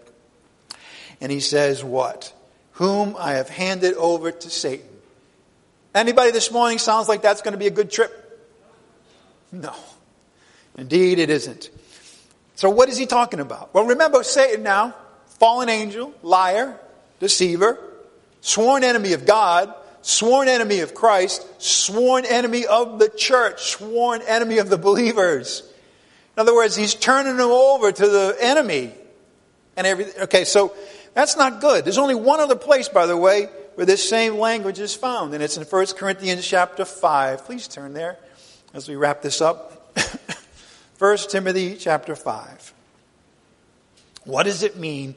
And he says, What? Whom I have handed over to Satan Anybody this morning sounds like that's going to be a good trip? No. Indeed, it isn't. So, what is he talking about? Well, remember Satan now, fallen angel, liar, deceiver, sworn enemy of God, sworn enemy of Christ, sworn enemy of the church, sworn enemy of the believers. In other words, he's turning them over to the enemy. And everything. Okay, so that's not good. There's only one other place, by the way, where this same language is found, and it's in 1 Corinthians chapter 5. Please turn there as we wrap this up. 1 Timothy chapter 5. What does it mean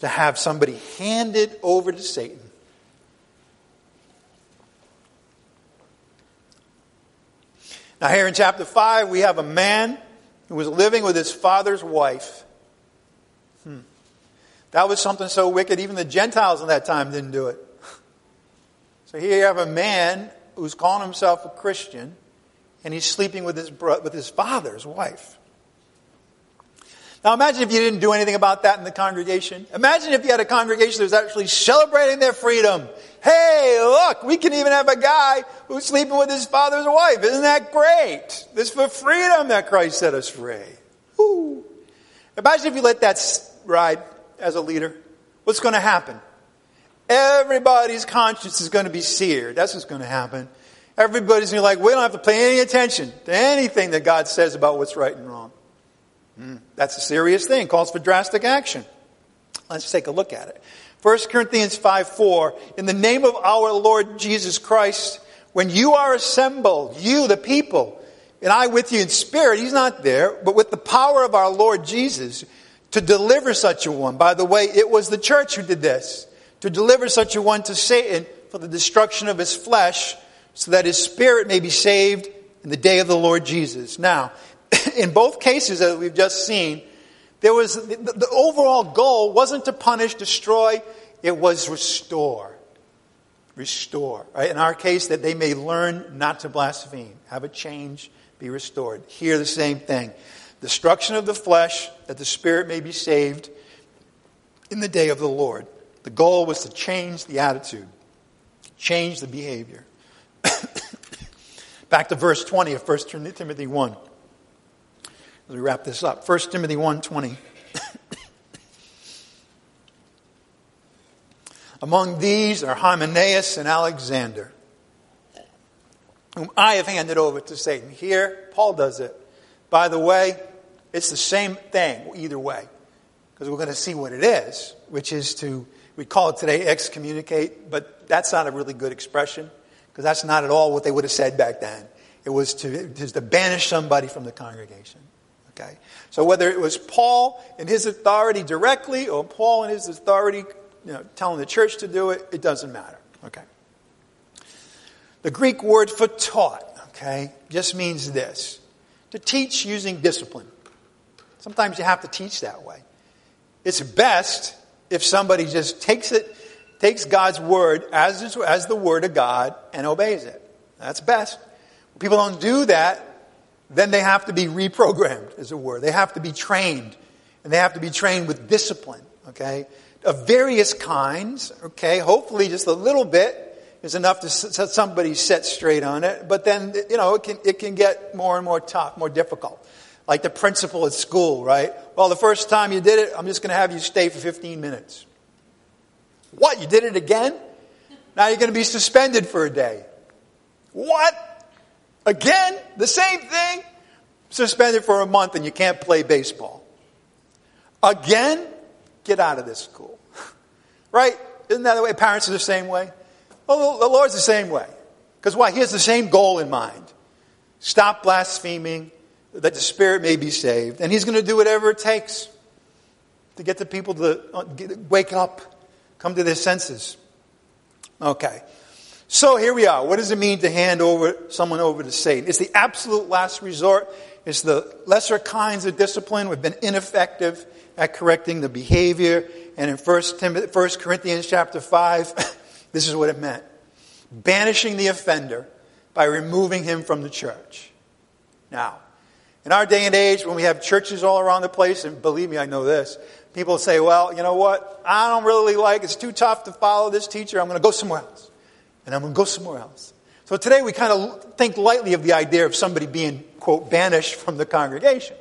to have somebody handed over to Satan? Now, here in chapter 5, we have a man who was living with his father's wife. That was something so wicked, even the Gentiles in that time didn't do it. So here you have a man who's calling himself a Christian, and he's sleeping with his, bro- with his father's wife. Now imagine if you didn't do anything about that in the congregation. Imagine if you had a congregation that was actually celebrating their freedom. Hey, look, we can even have a guy who's sleeping with his father's wife. Isn't that great? This for freedom that Christ set us free. Woo. Imagine if you let that ride as a leader, what's going to happen? Everybody's conscience is going to be seared. That's what's going to happen. Everybody's going to be like, we don't have to pay any attention to anything that God says about what's right and wrong. Mm, that's a serious thing. Calls for drastic action. Let's take a look at it. 1 Corinthians 5 4. In the name of our Lord Jesus Christ, when you are assembled, you, the people, and I with you in spirit, he's not there, but with the power of our Lord Jesus, to deliver such a one. By the way, it was the church who did this. To deliver such a one to Satan for the destruction of his flesh, so that his spirit may be saved in the day of the Lord Jesus. Now, in both cases that we've just seen, there was the, the overall goal wasn't to punish, destroy, it was restore. Restore. Right? In our case, that they may learn not to blaspheme, have a change, be restored. Here, the same thing destruction of the flesh, that the spirit may be saved in the day of the Lord. The goal was to change the attitude, change the behavior. Back to verse 20 of 1 Timothy 1. As we wrap this up, 1 Timothy 1 20. Among these are Hymenaeus and Alexander. whom I have handed over to Satan. Here, Paul does it. By the way, it's the same thing either way, because we're going to see what it is, which is to, we call it today excommunicate, but that's not a really good expression, because that's not at all what they would have said back then. It was to, it was to banish somebody from the congregation. Okay? So whether it was Paul in his authority directly or Paul in his authority you know, telling the church to do it, it doesn't matter. Okay. The Greek word for taught, okay, just means this to teach using discipline. Sometimes you have to teach that way. It's best if somebody just takes it, takes God's word as, as the word of God and obeys it. That's best. When people don't do that, then they have to be reprogrammed, as it were. They have to be trained. And they have to be trained with discipline, okay? Of various kinds, okay? Hopefully just a little bit is enough to set somebody set straight on it. But then, you know, it can, it can get more and more tough, more difficult. Like the principal at school, right? Well, the first time you did it, I'm just going to have you stay for 15 minutes. What? You did it again? Now you're going to be suspended for a day. What? Again? The same thing? Suspended for a month and you can't play baseball. Again? Get out of this school. right? Isn't that the way parents are the same way? Well, the Lord's the same way. Because why? He has the same goal in mind. Stop blaspheming, that the Spirit may be saved. And He's going to do whatever it takes to get the people to uh, wake up, come to their senses. Okay. So here we are. What does it mean to hand over someone over to Satan? It's the absolute last resort. It's the lesser kinds of discipline. We've been ineffective at correcting the behavior. And in 1, Timothy, 1 Corinthians chapter 5, This is what it meant banishing the offender by removing him from the church. Now, in our day and age, when we have churches all around the place, and believe me, I know this, people say, well, you know what? I don't really like It's too tough to follow this teacher. I'm going to go somewhere else. And I'm going to go somewhere else. So today we kind of think lightly of the idea of somebody being, quote, banished from the congregation.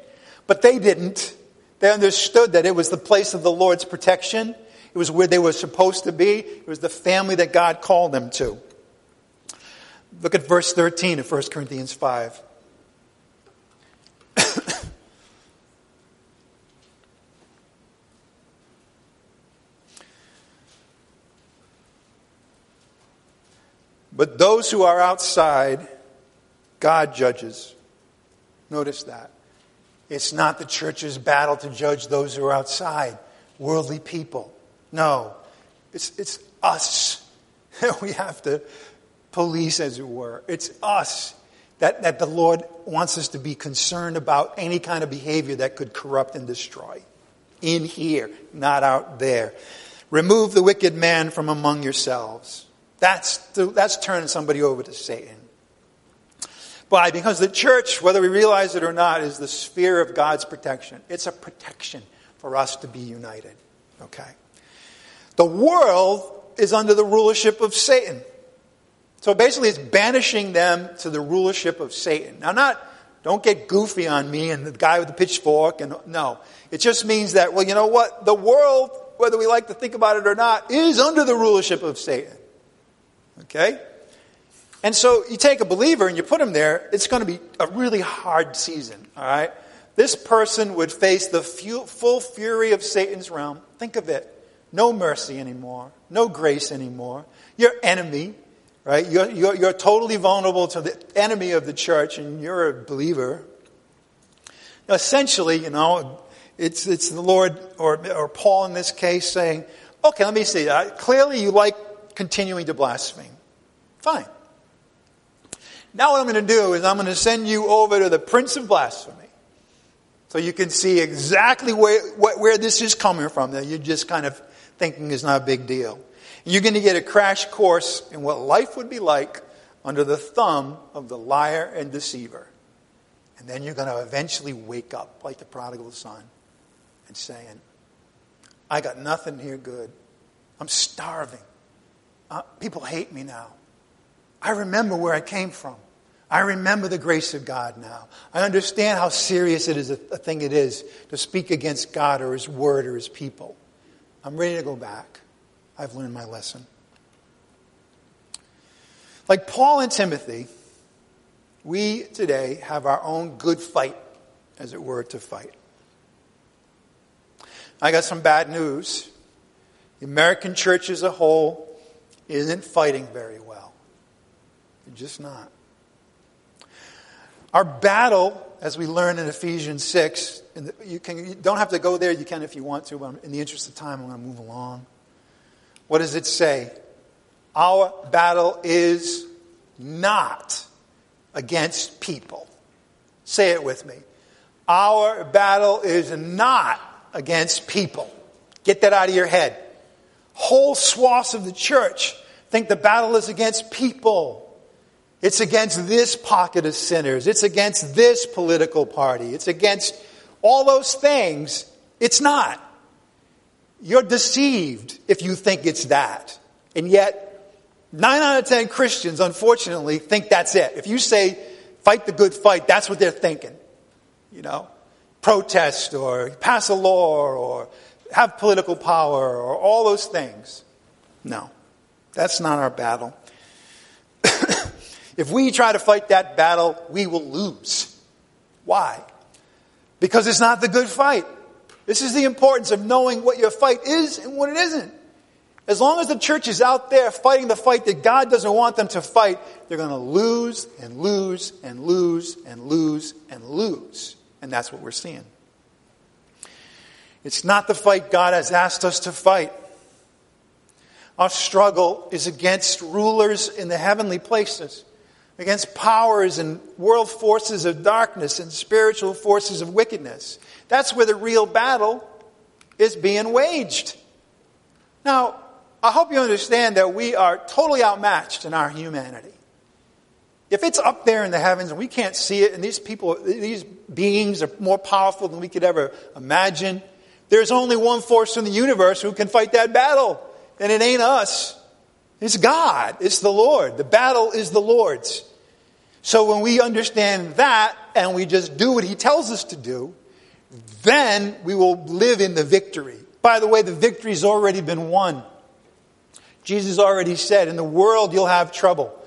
But they didn't. They understood that it was the place of the Lord's protection it was where they were supposed to be. It was the family that God called them to. Look at verse 13 of 1 Corinthians 5. but those who are outside, God judges. Notice that. It's not the church's battle to judge those who are outside, worldly people. No, it's, it's us that we have to police, as it were. It's us that, that the Lord wants us to be concerned about any kind of behavior that could corrupt and destroy. In here, not out there. Remove the wicked man from among yourselves. That's, that's turning somebody over to Satan. Why? Because the church, whether we realize it or not, is the sphere of God's protection. It's a protection for us to be united. Okay? The world is under the rulership of Satan. So basically, it's banishing them to the rulership of Satan. Now, not, don't get goofy on me and the guy with the pitchfork, and no. It just means that, well, you know what? The world, whether we like to think about it or not, is under the rulership of Satan. Okay? And so you take a believer and you put him there, it's going to be a really hard season, all right? This person would face the full fury of Satan's realm. Think of it no mercy anymore, no grace anymore. Your enemy, right? You're, you're, you're totally vulnerable to the enemy of the church, and you're a believer. Essentially, you know, it's, it's the Lord, or, or Paul in this case, saying, okay, let me see. Uh, clearly, you like continuing to blaspheme. Fine. Now, what I'm going to do is I'm going to send you over to the prince of blasphemy. So you can see exactly where, where this is coming from. That you just kind of thinking is not a big deal. You're going to get a crash course in what life would be like under the thumb of the liar and deceiver. And then you're going to eventually wake up like the prodigal son and saying, I got nothing here good. I'm starving. Uh, people hate me now. I remember where I came from. I remember the grace of God now. I understand how serious it is a, a thing it is to speak against God or His word or His people. I'm ready to go back. I've learned my lesson. Like Paul and Timothy, we today have our own good fight, as it were, to fight. I got some bad news. The American church as a whole isn't fighting very well. They're just not. Our battle, as we learn in Ephesians 6, and you, can, you don't have to go there, you can if you want to, but in the interest of time, I'm going to move along. What does it say? Our battle is not against people. Say it with me. Our battle is not against people. Get that out of your head. Whole swaths of the church think the battle is against people. It's against this pocket of sinners. It's against this political party. It's against all those things. It's not. You're deceived if you think it's that. And yet, nine out of ten Christians, unfortunately, think that's it. If you say, fight the good fight, that's what they're thinking. You know, protest or pass a law or have political power or all those things. No, that's not our battle. if we try to fight that battle, we will lose. Why? Because it's not the good fight. This is the importance of knowing what your fight is and what it isn't. As long as the church is out there fighting the fight that God doesn't want them to fight, they're going to lose and lose and lose and lose and lose. And that's what we're seeing. It's not the fight God has asked us to fight. Our struggle is against rulers in the heavenly places, against powers and world forces of darkness and spiritual forces of wickedness. That's where the real battle is being waged. Now, I hope you understand that we are totally outmatched in our humanity. If it's up there in the heavens and we can't see it, and these people, these beings are more powerful than we could ever imagine, there's only one force in the universe who can fight that battle, and it ain't us. It's God. It's the Lord. The battle is the Lord's. So when we understand that and we just do what He tells us to do, then we will live in the victory. By the way, the victory's already been won. Jesus already said, in the world you'll have trouble.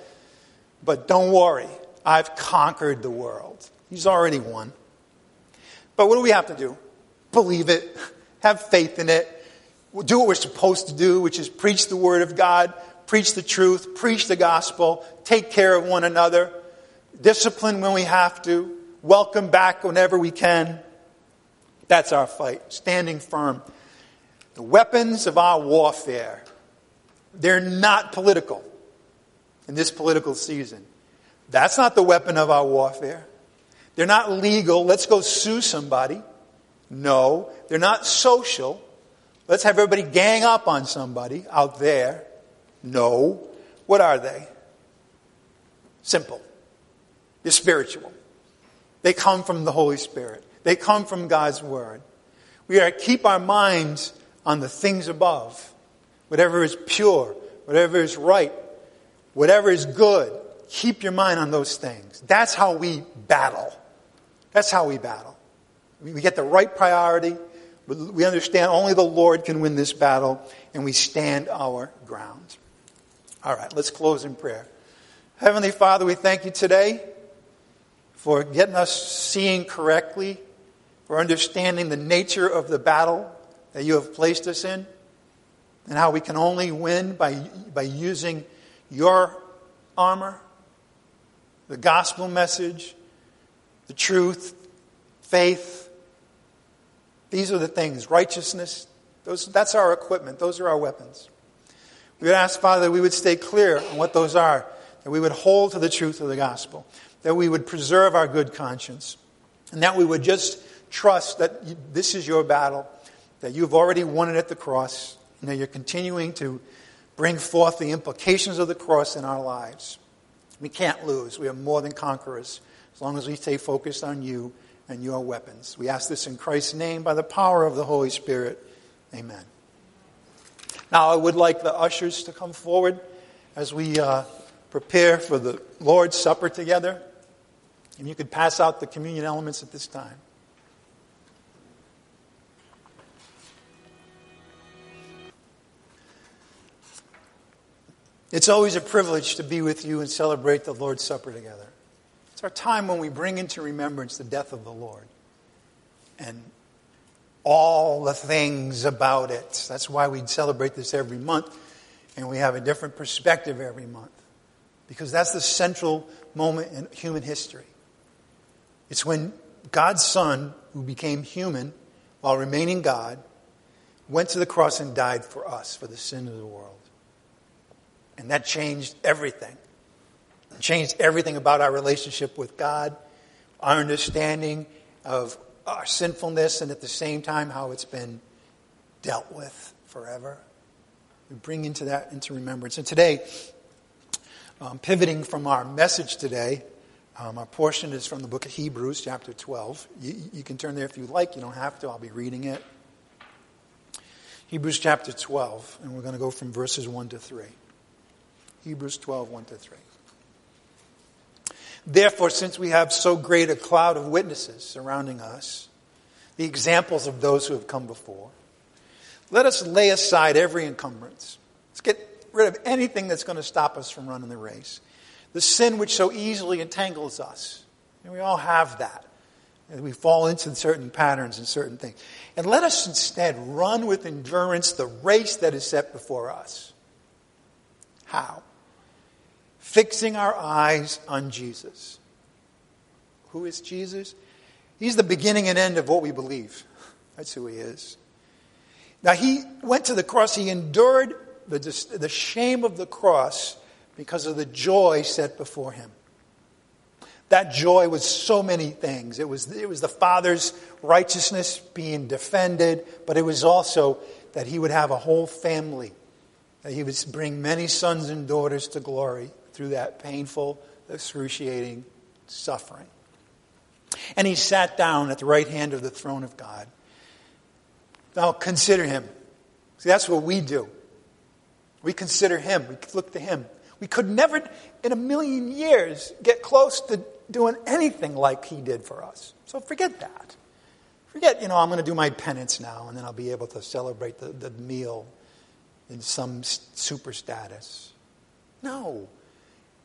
But don't worry, I've conquered the world. He's already won. But what do we have to do? Believe it, have faith in it, do what we're supposed to do, which is preach the Word of God, preach the truth, preach the gospel, take care of one another, discipline when we have to, welcome back whenever we can. That's our fight, standing firm. The weapons of our warfare, they're not political in this political season. That's not the weapon of our warfare. They're not legal. Let's go sue somebody. No. They're not social. Let's have everybody gang up on somebody out there. No. What are they? Simple. They're spiritual. They come from the Holy Spirit. They come from God's Word. We are to keep our minds on the things above. Whatever is pure, whatever is right, whatever is good, keep your mind on those things. That's how we battle. That's how we battle. We get the right priority. We understand only the Lord can win this battle, and we stand our ground. All right, let's close in prayer. Heavenly Father, we thank you today for getting us seeing correctly, for understanding the nature of the battle that you have placed us in, and how we can only win by, by using your armor, the gospel message, the truth, faith, these are the things righteousness, those, that's our equipment, those are our weapons. We would ask, Father, that we would stay clear on what those are, that we would hold to the truth of the gospel, that we would preserve our good conscience, and that we would just trust that this is your battle, that you've already won it at the cross, and that you're continuing to bring forth the implications of the cross in our lives. We can't lose. We are more than conquerors as long as we stay focused on you and your weapons. We ask this in Christ's name by the power of the Holy Spirit. Amen. Now, I would like the ushers to come forward as we uh, prepare for the Lord's Supper together. And you could pass out the communion elements at this time. It's always a privilege to be with you and celebrate the Lord's Supper together. It's our time when we bring into remembrance the death of the Lord and all the things about it. That's why we celebrate this every month and we have a different perspective every month because that's the central moment in human history. It's when God's Son, who became human while remaining God, went to the cross and died for us, for the sin of the world. And that changed everything. It changed everything about our relationship with God, our understanding of our sinfulness, and at the same time, how it's been dealt with forever. We bring into that into remembrance. And today, um, pivoting from our message today, um, our portion is from the book of Hebrews, chapter 12. You, you can turn there if you like. You don't have to. I'll be reading it. Hebrews chapter 12, and we're going to go from verses 1 to 3. Hebrews 12, 1 to 3. Therefore, since we have so great a cloud of witnesses surrounding us, the examples of those who have come before, let us lay aside every encumbrance. Let's get rid of anything that's going to stop us from running the race the sin which so easily entangles us. And we all have that. And we fall into certain patterns and certain things. And let us instead run with endurance the race that is set before us. How? Fixing our eyes on Jesus. Who is Jesus? He's the beginning and end of what we believe. That's who he is. Now, he went to the cross, he endured the, the shame of the cross because of the joy set before him. That joy was so many things. It was, it was the Father's righteousness being defended, but it was also that he would have a whole family, that he would bring many sons and daughters to glory through that painful, excruciating suffering. And he sat down at the right hand of the throne of God. Now consider him. See, that's what we do. We consider him, we look to him. We could never, in a million years, get close to doing anything like he did for us. So forget that. Forget, you know, I'm going to do my penance now, and then I'll be able to celebrate the, the meal in some super status. No,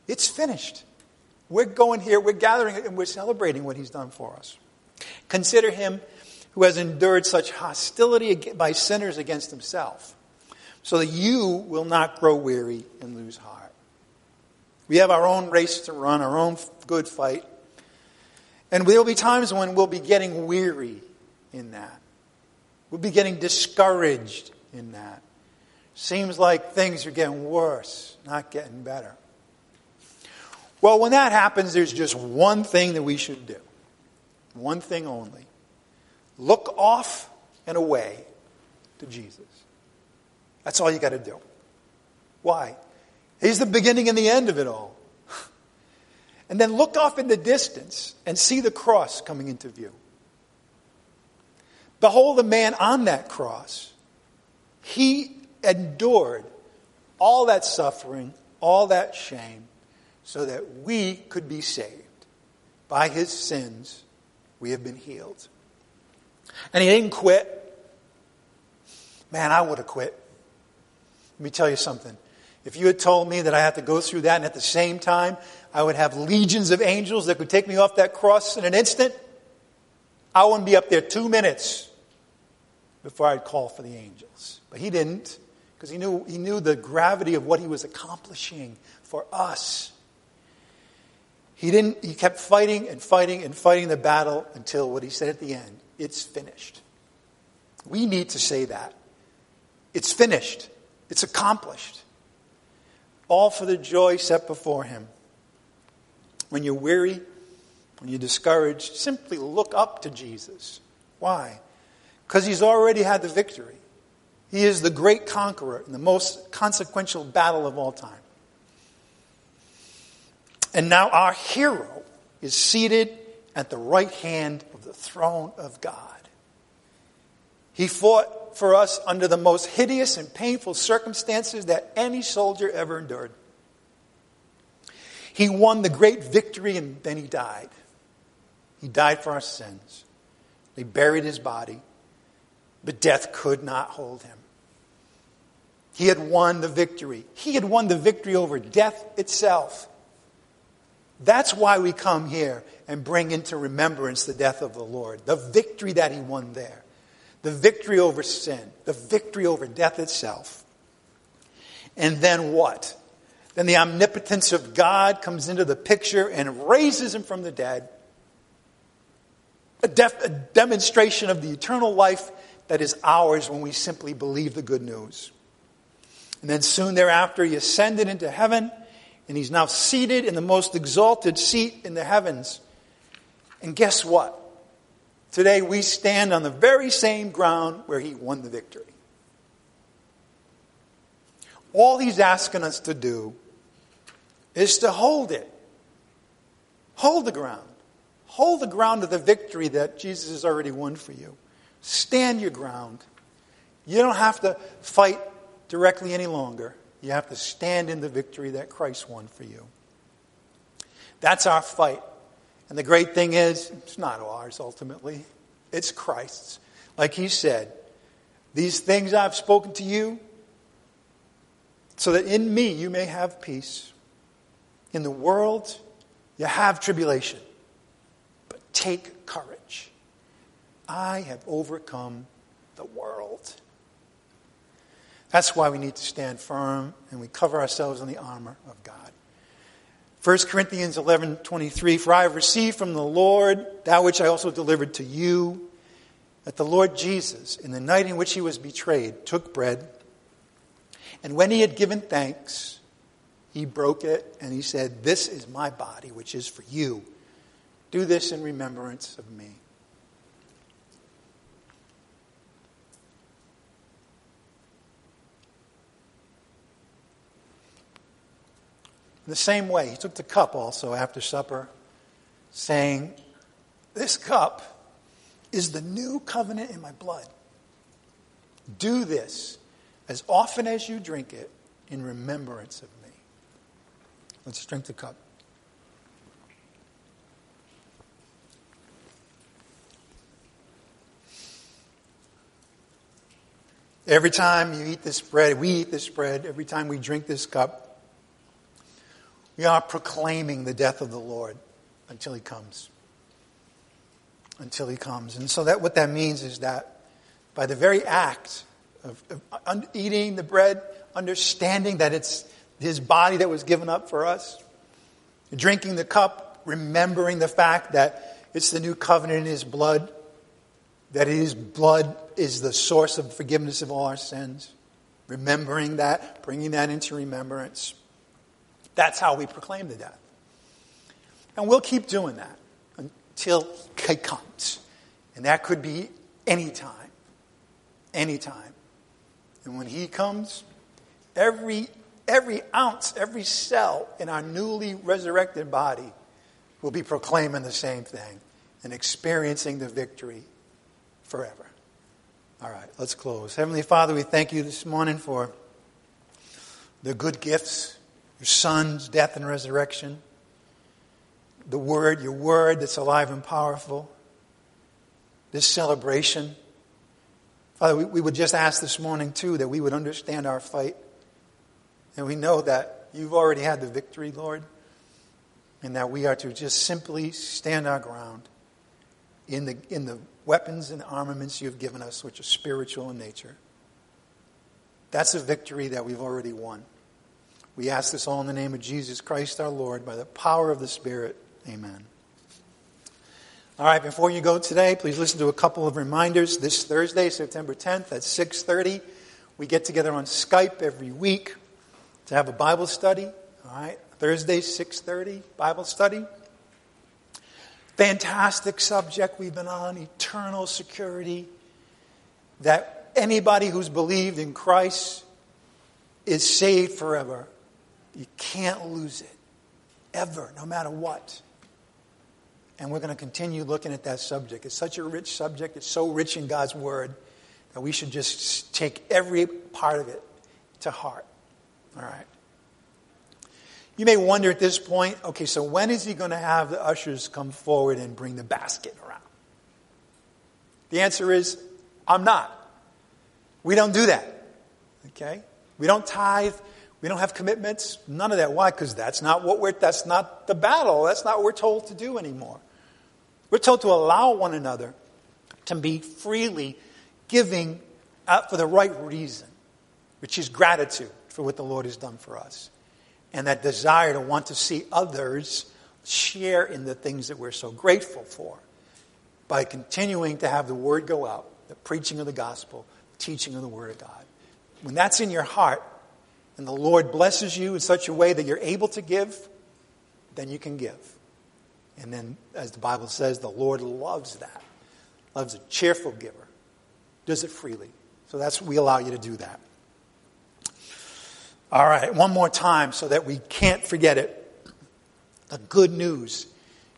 it's finished. We're going here, we're gathering, and we're celebrating what he's done for us. Consider him who has endured such hostility by sinners against himself, so that you will not grow weary and lose heart. We have our own race to run, our own good fight. And there'll be times when we'll be getting weary in that. We'll be getting discouraged in that. Seems like things are getting worse, not getting better. Well, when that happens, there's just one thing that we should do. One thing only. Look off and away to Jesus. That's all you got to do. Why? He's the beginning and the end of it all. And then look off in the distance and see the cross coming into view. Behold the man on that cross. He endured all that suffering, all that shame, so that we could be saved. By his sins, we have been healed. And he didn't quit. Man, I would have quit. Let me tell you something. If you had told me that I had to go through that and at the same time I would have legions of angels that could take me off that cross in an instant, I wouldn't be up there two minutes before I'd call for the angels. But he didn't because he knew, he knew the gravity of what he was accomplishing for us. He didn't, he kept fighting and fighting and fighting the battle until what he said at the end, it's finished. We need to say that. It's finished. It's accomplished all for the joy set before him. When you're weary, when you're discouraged, simply look up to Jesus. Why? Because he's already had the victory. He is the great conqueror in the most consequential battle of all time. And now our hero is seated at the right hand of the throne of God. He fought for us under the most hideous and painful circumstances that any soldier ever endured. He won the great victory and then he died. He died for our sins. They buried his body, but death could not hold him. He had won the victory. He had won the victory over death itself. That's why we come here and bring into remembrance the death of the Lord, the victory that he won there, the victory over sin, the victory over death itself. And then what? Then the omnipotence of God comes into the picture and raises him from the dead. A, def- a demonstration of the eternal life that is ours when we simply believe the good news. And then soon thereafter, he ascended into heaven, and he's now seated in the most exalted seat in the heavens. And guess what? Today we stand on the very same ground where he won the victory. All he's asking us to do is to hold it. Hold the ground. Hold the ground of the victory that Jesus has already won for you. Stand your ground. You don't have to fight directly any longer. You have to stand in the victory that Christ won for you. That's our fight. And the great thing is, it's not ours ultimately, it's Christ's. Like he said, these things I've spoken to you, so that in me you may have peace. In the world, you have tribulation, but take courage. I have overcome the world. That's why we need to stand firm and we cover ourselves in the armor of God. 1 Corinthians 11 23, For I have received from the Lord that which I also delivered to you, that the Lord Jesus, in the night in which he was betrayed, took bread, and when he had given thanks, he broke it and he said, This is my body, which is for you. Do this in remembrance of me. In the same way, he took the cup also after supper, saying, This cup is the new covenant in my blood. Do this as often as you drink it in remembrance of me. Let's drink the cup. Every time you eat this bread, we eat this bread, every time we drink this cup, we are proclaiming the death of the Lord until he comes. Until he comes. And so that what that means is that by the very act of, of eating the bread, understanding that it's his body that was given up for us, drinking the cup, remembering the fact that it's the new covenant in his blood, that his blood is the source of forgiveness of all our sins, remembering that, bringing that into remembrance. That's how we proclaim the death. And we'll keep doing that until he comes. And that could be any time. Any time. And when he comes, every, every ounce, every cell in our newly resurrected body will be proclaiming the same thing and experiencing the victory forever. All right, let's close. Heavenly Father, we thank you this morning for the good gifts your son's death and resurrection, the word, your word that's alive and powerful, this celebration. Father, we, we would just ask this morning, too, that we would understand our fight. And we know that you've already had the victory, Lord, and that we are to just simply stand our ground in the, in the weapons and armaments you've given us, which are spiritual in nature. That's a victory that we've already won. We ask this all in the name of Jesus Christ our Lord by the power of the Spirit. Amen. All right, before you go today, please listen to a couple of reminders. This Thursday, September 10th at 6:30, we get together on Skype every week to have a Bible study. All right, Thursday 6:30 Bible study. Fantastic subject we've been on, eternal security. That anybody who's believed in Christ is saved forever. You can't lose it. Ever, no matter what. And we're going to continue looking at that subject. It's such a rich subject. It's so rich in God's Word that we should just take every part of it to heart. All right. You may wonder at this point okay, so when is he going to have the ushers come forward and bring the basket around? The answer is I'm not. We don't do that. Okay? We don't tithe. We don't have commitments. None of that. Why? Because that's not what we're, that's not the battle. That's not what we're told to do anymore. We're told to allow one another to be freely giving out for the right reason, which is gratitude for what the Lord has done for us. And that desire to want to see others share in the things that we're so grateful for by continuing to have the word go out, the preaching of the gospel, the teaching of the word of God. When that's in your heart and the Lord blesses you in such a way that you're able to give, then you can give. And then, as the Bible says, the Lord loves that, loves a cheerful giver, does it freely. So that's we allow you to do that. All right, one more time so that we can't forget it. The good news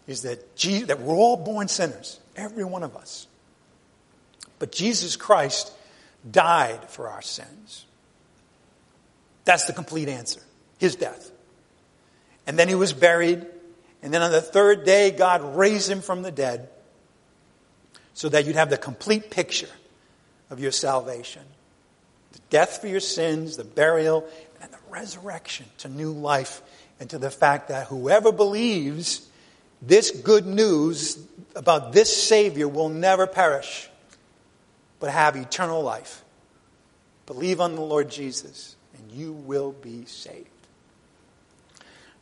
is that, Jesus, that we're all born sinners, every one of us. But Jesus Christ died for our sins. That's the complete answer his death. And then he was buried. And then on the third day, God raised him from the dead so that you'd have the complete picture of your salvation the death for your sins, the burial, and the resurrection to new life and to the fact that whoever believes this good news about this Savior will never perish, but have eternal life. Believe on the Lord Jesus, you will be saved.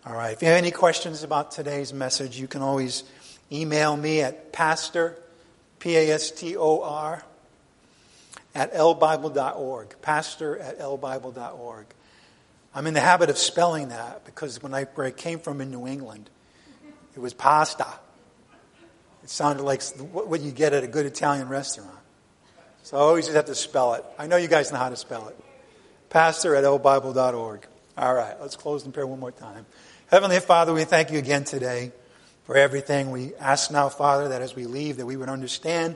All right, if you have any questions about today's message, you can always email me at pastor, P A S T O R, at lbible.org. Pastor at lbible.org. I'm in the habit of spelling that because when I, where I came from in New England, it was pasta. It sounded like what you get at a good Italian restaurant. So I always just have to spell it. I know you guys know how to spell it. Pastor at lbible.org. All right, let's close in prayer one more time. Heavenly Father, we thank you again today for everything. We ask now, Father, that as we leave, that we would understand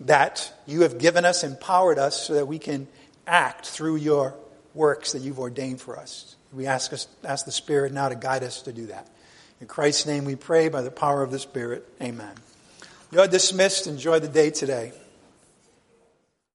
that you have given us, empowered us, so that we can act through your works that you've ordained for us. We ask, us, ask the Spirit now to guide us to do that. In Christ's name we pray by the power of the Spirit. Amen. You are dismissed. Enjoy the day today.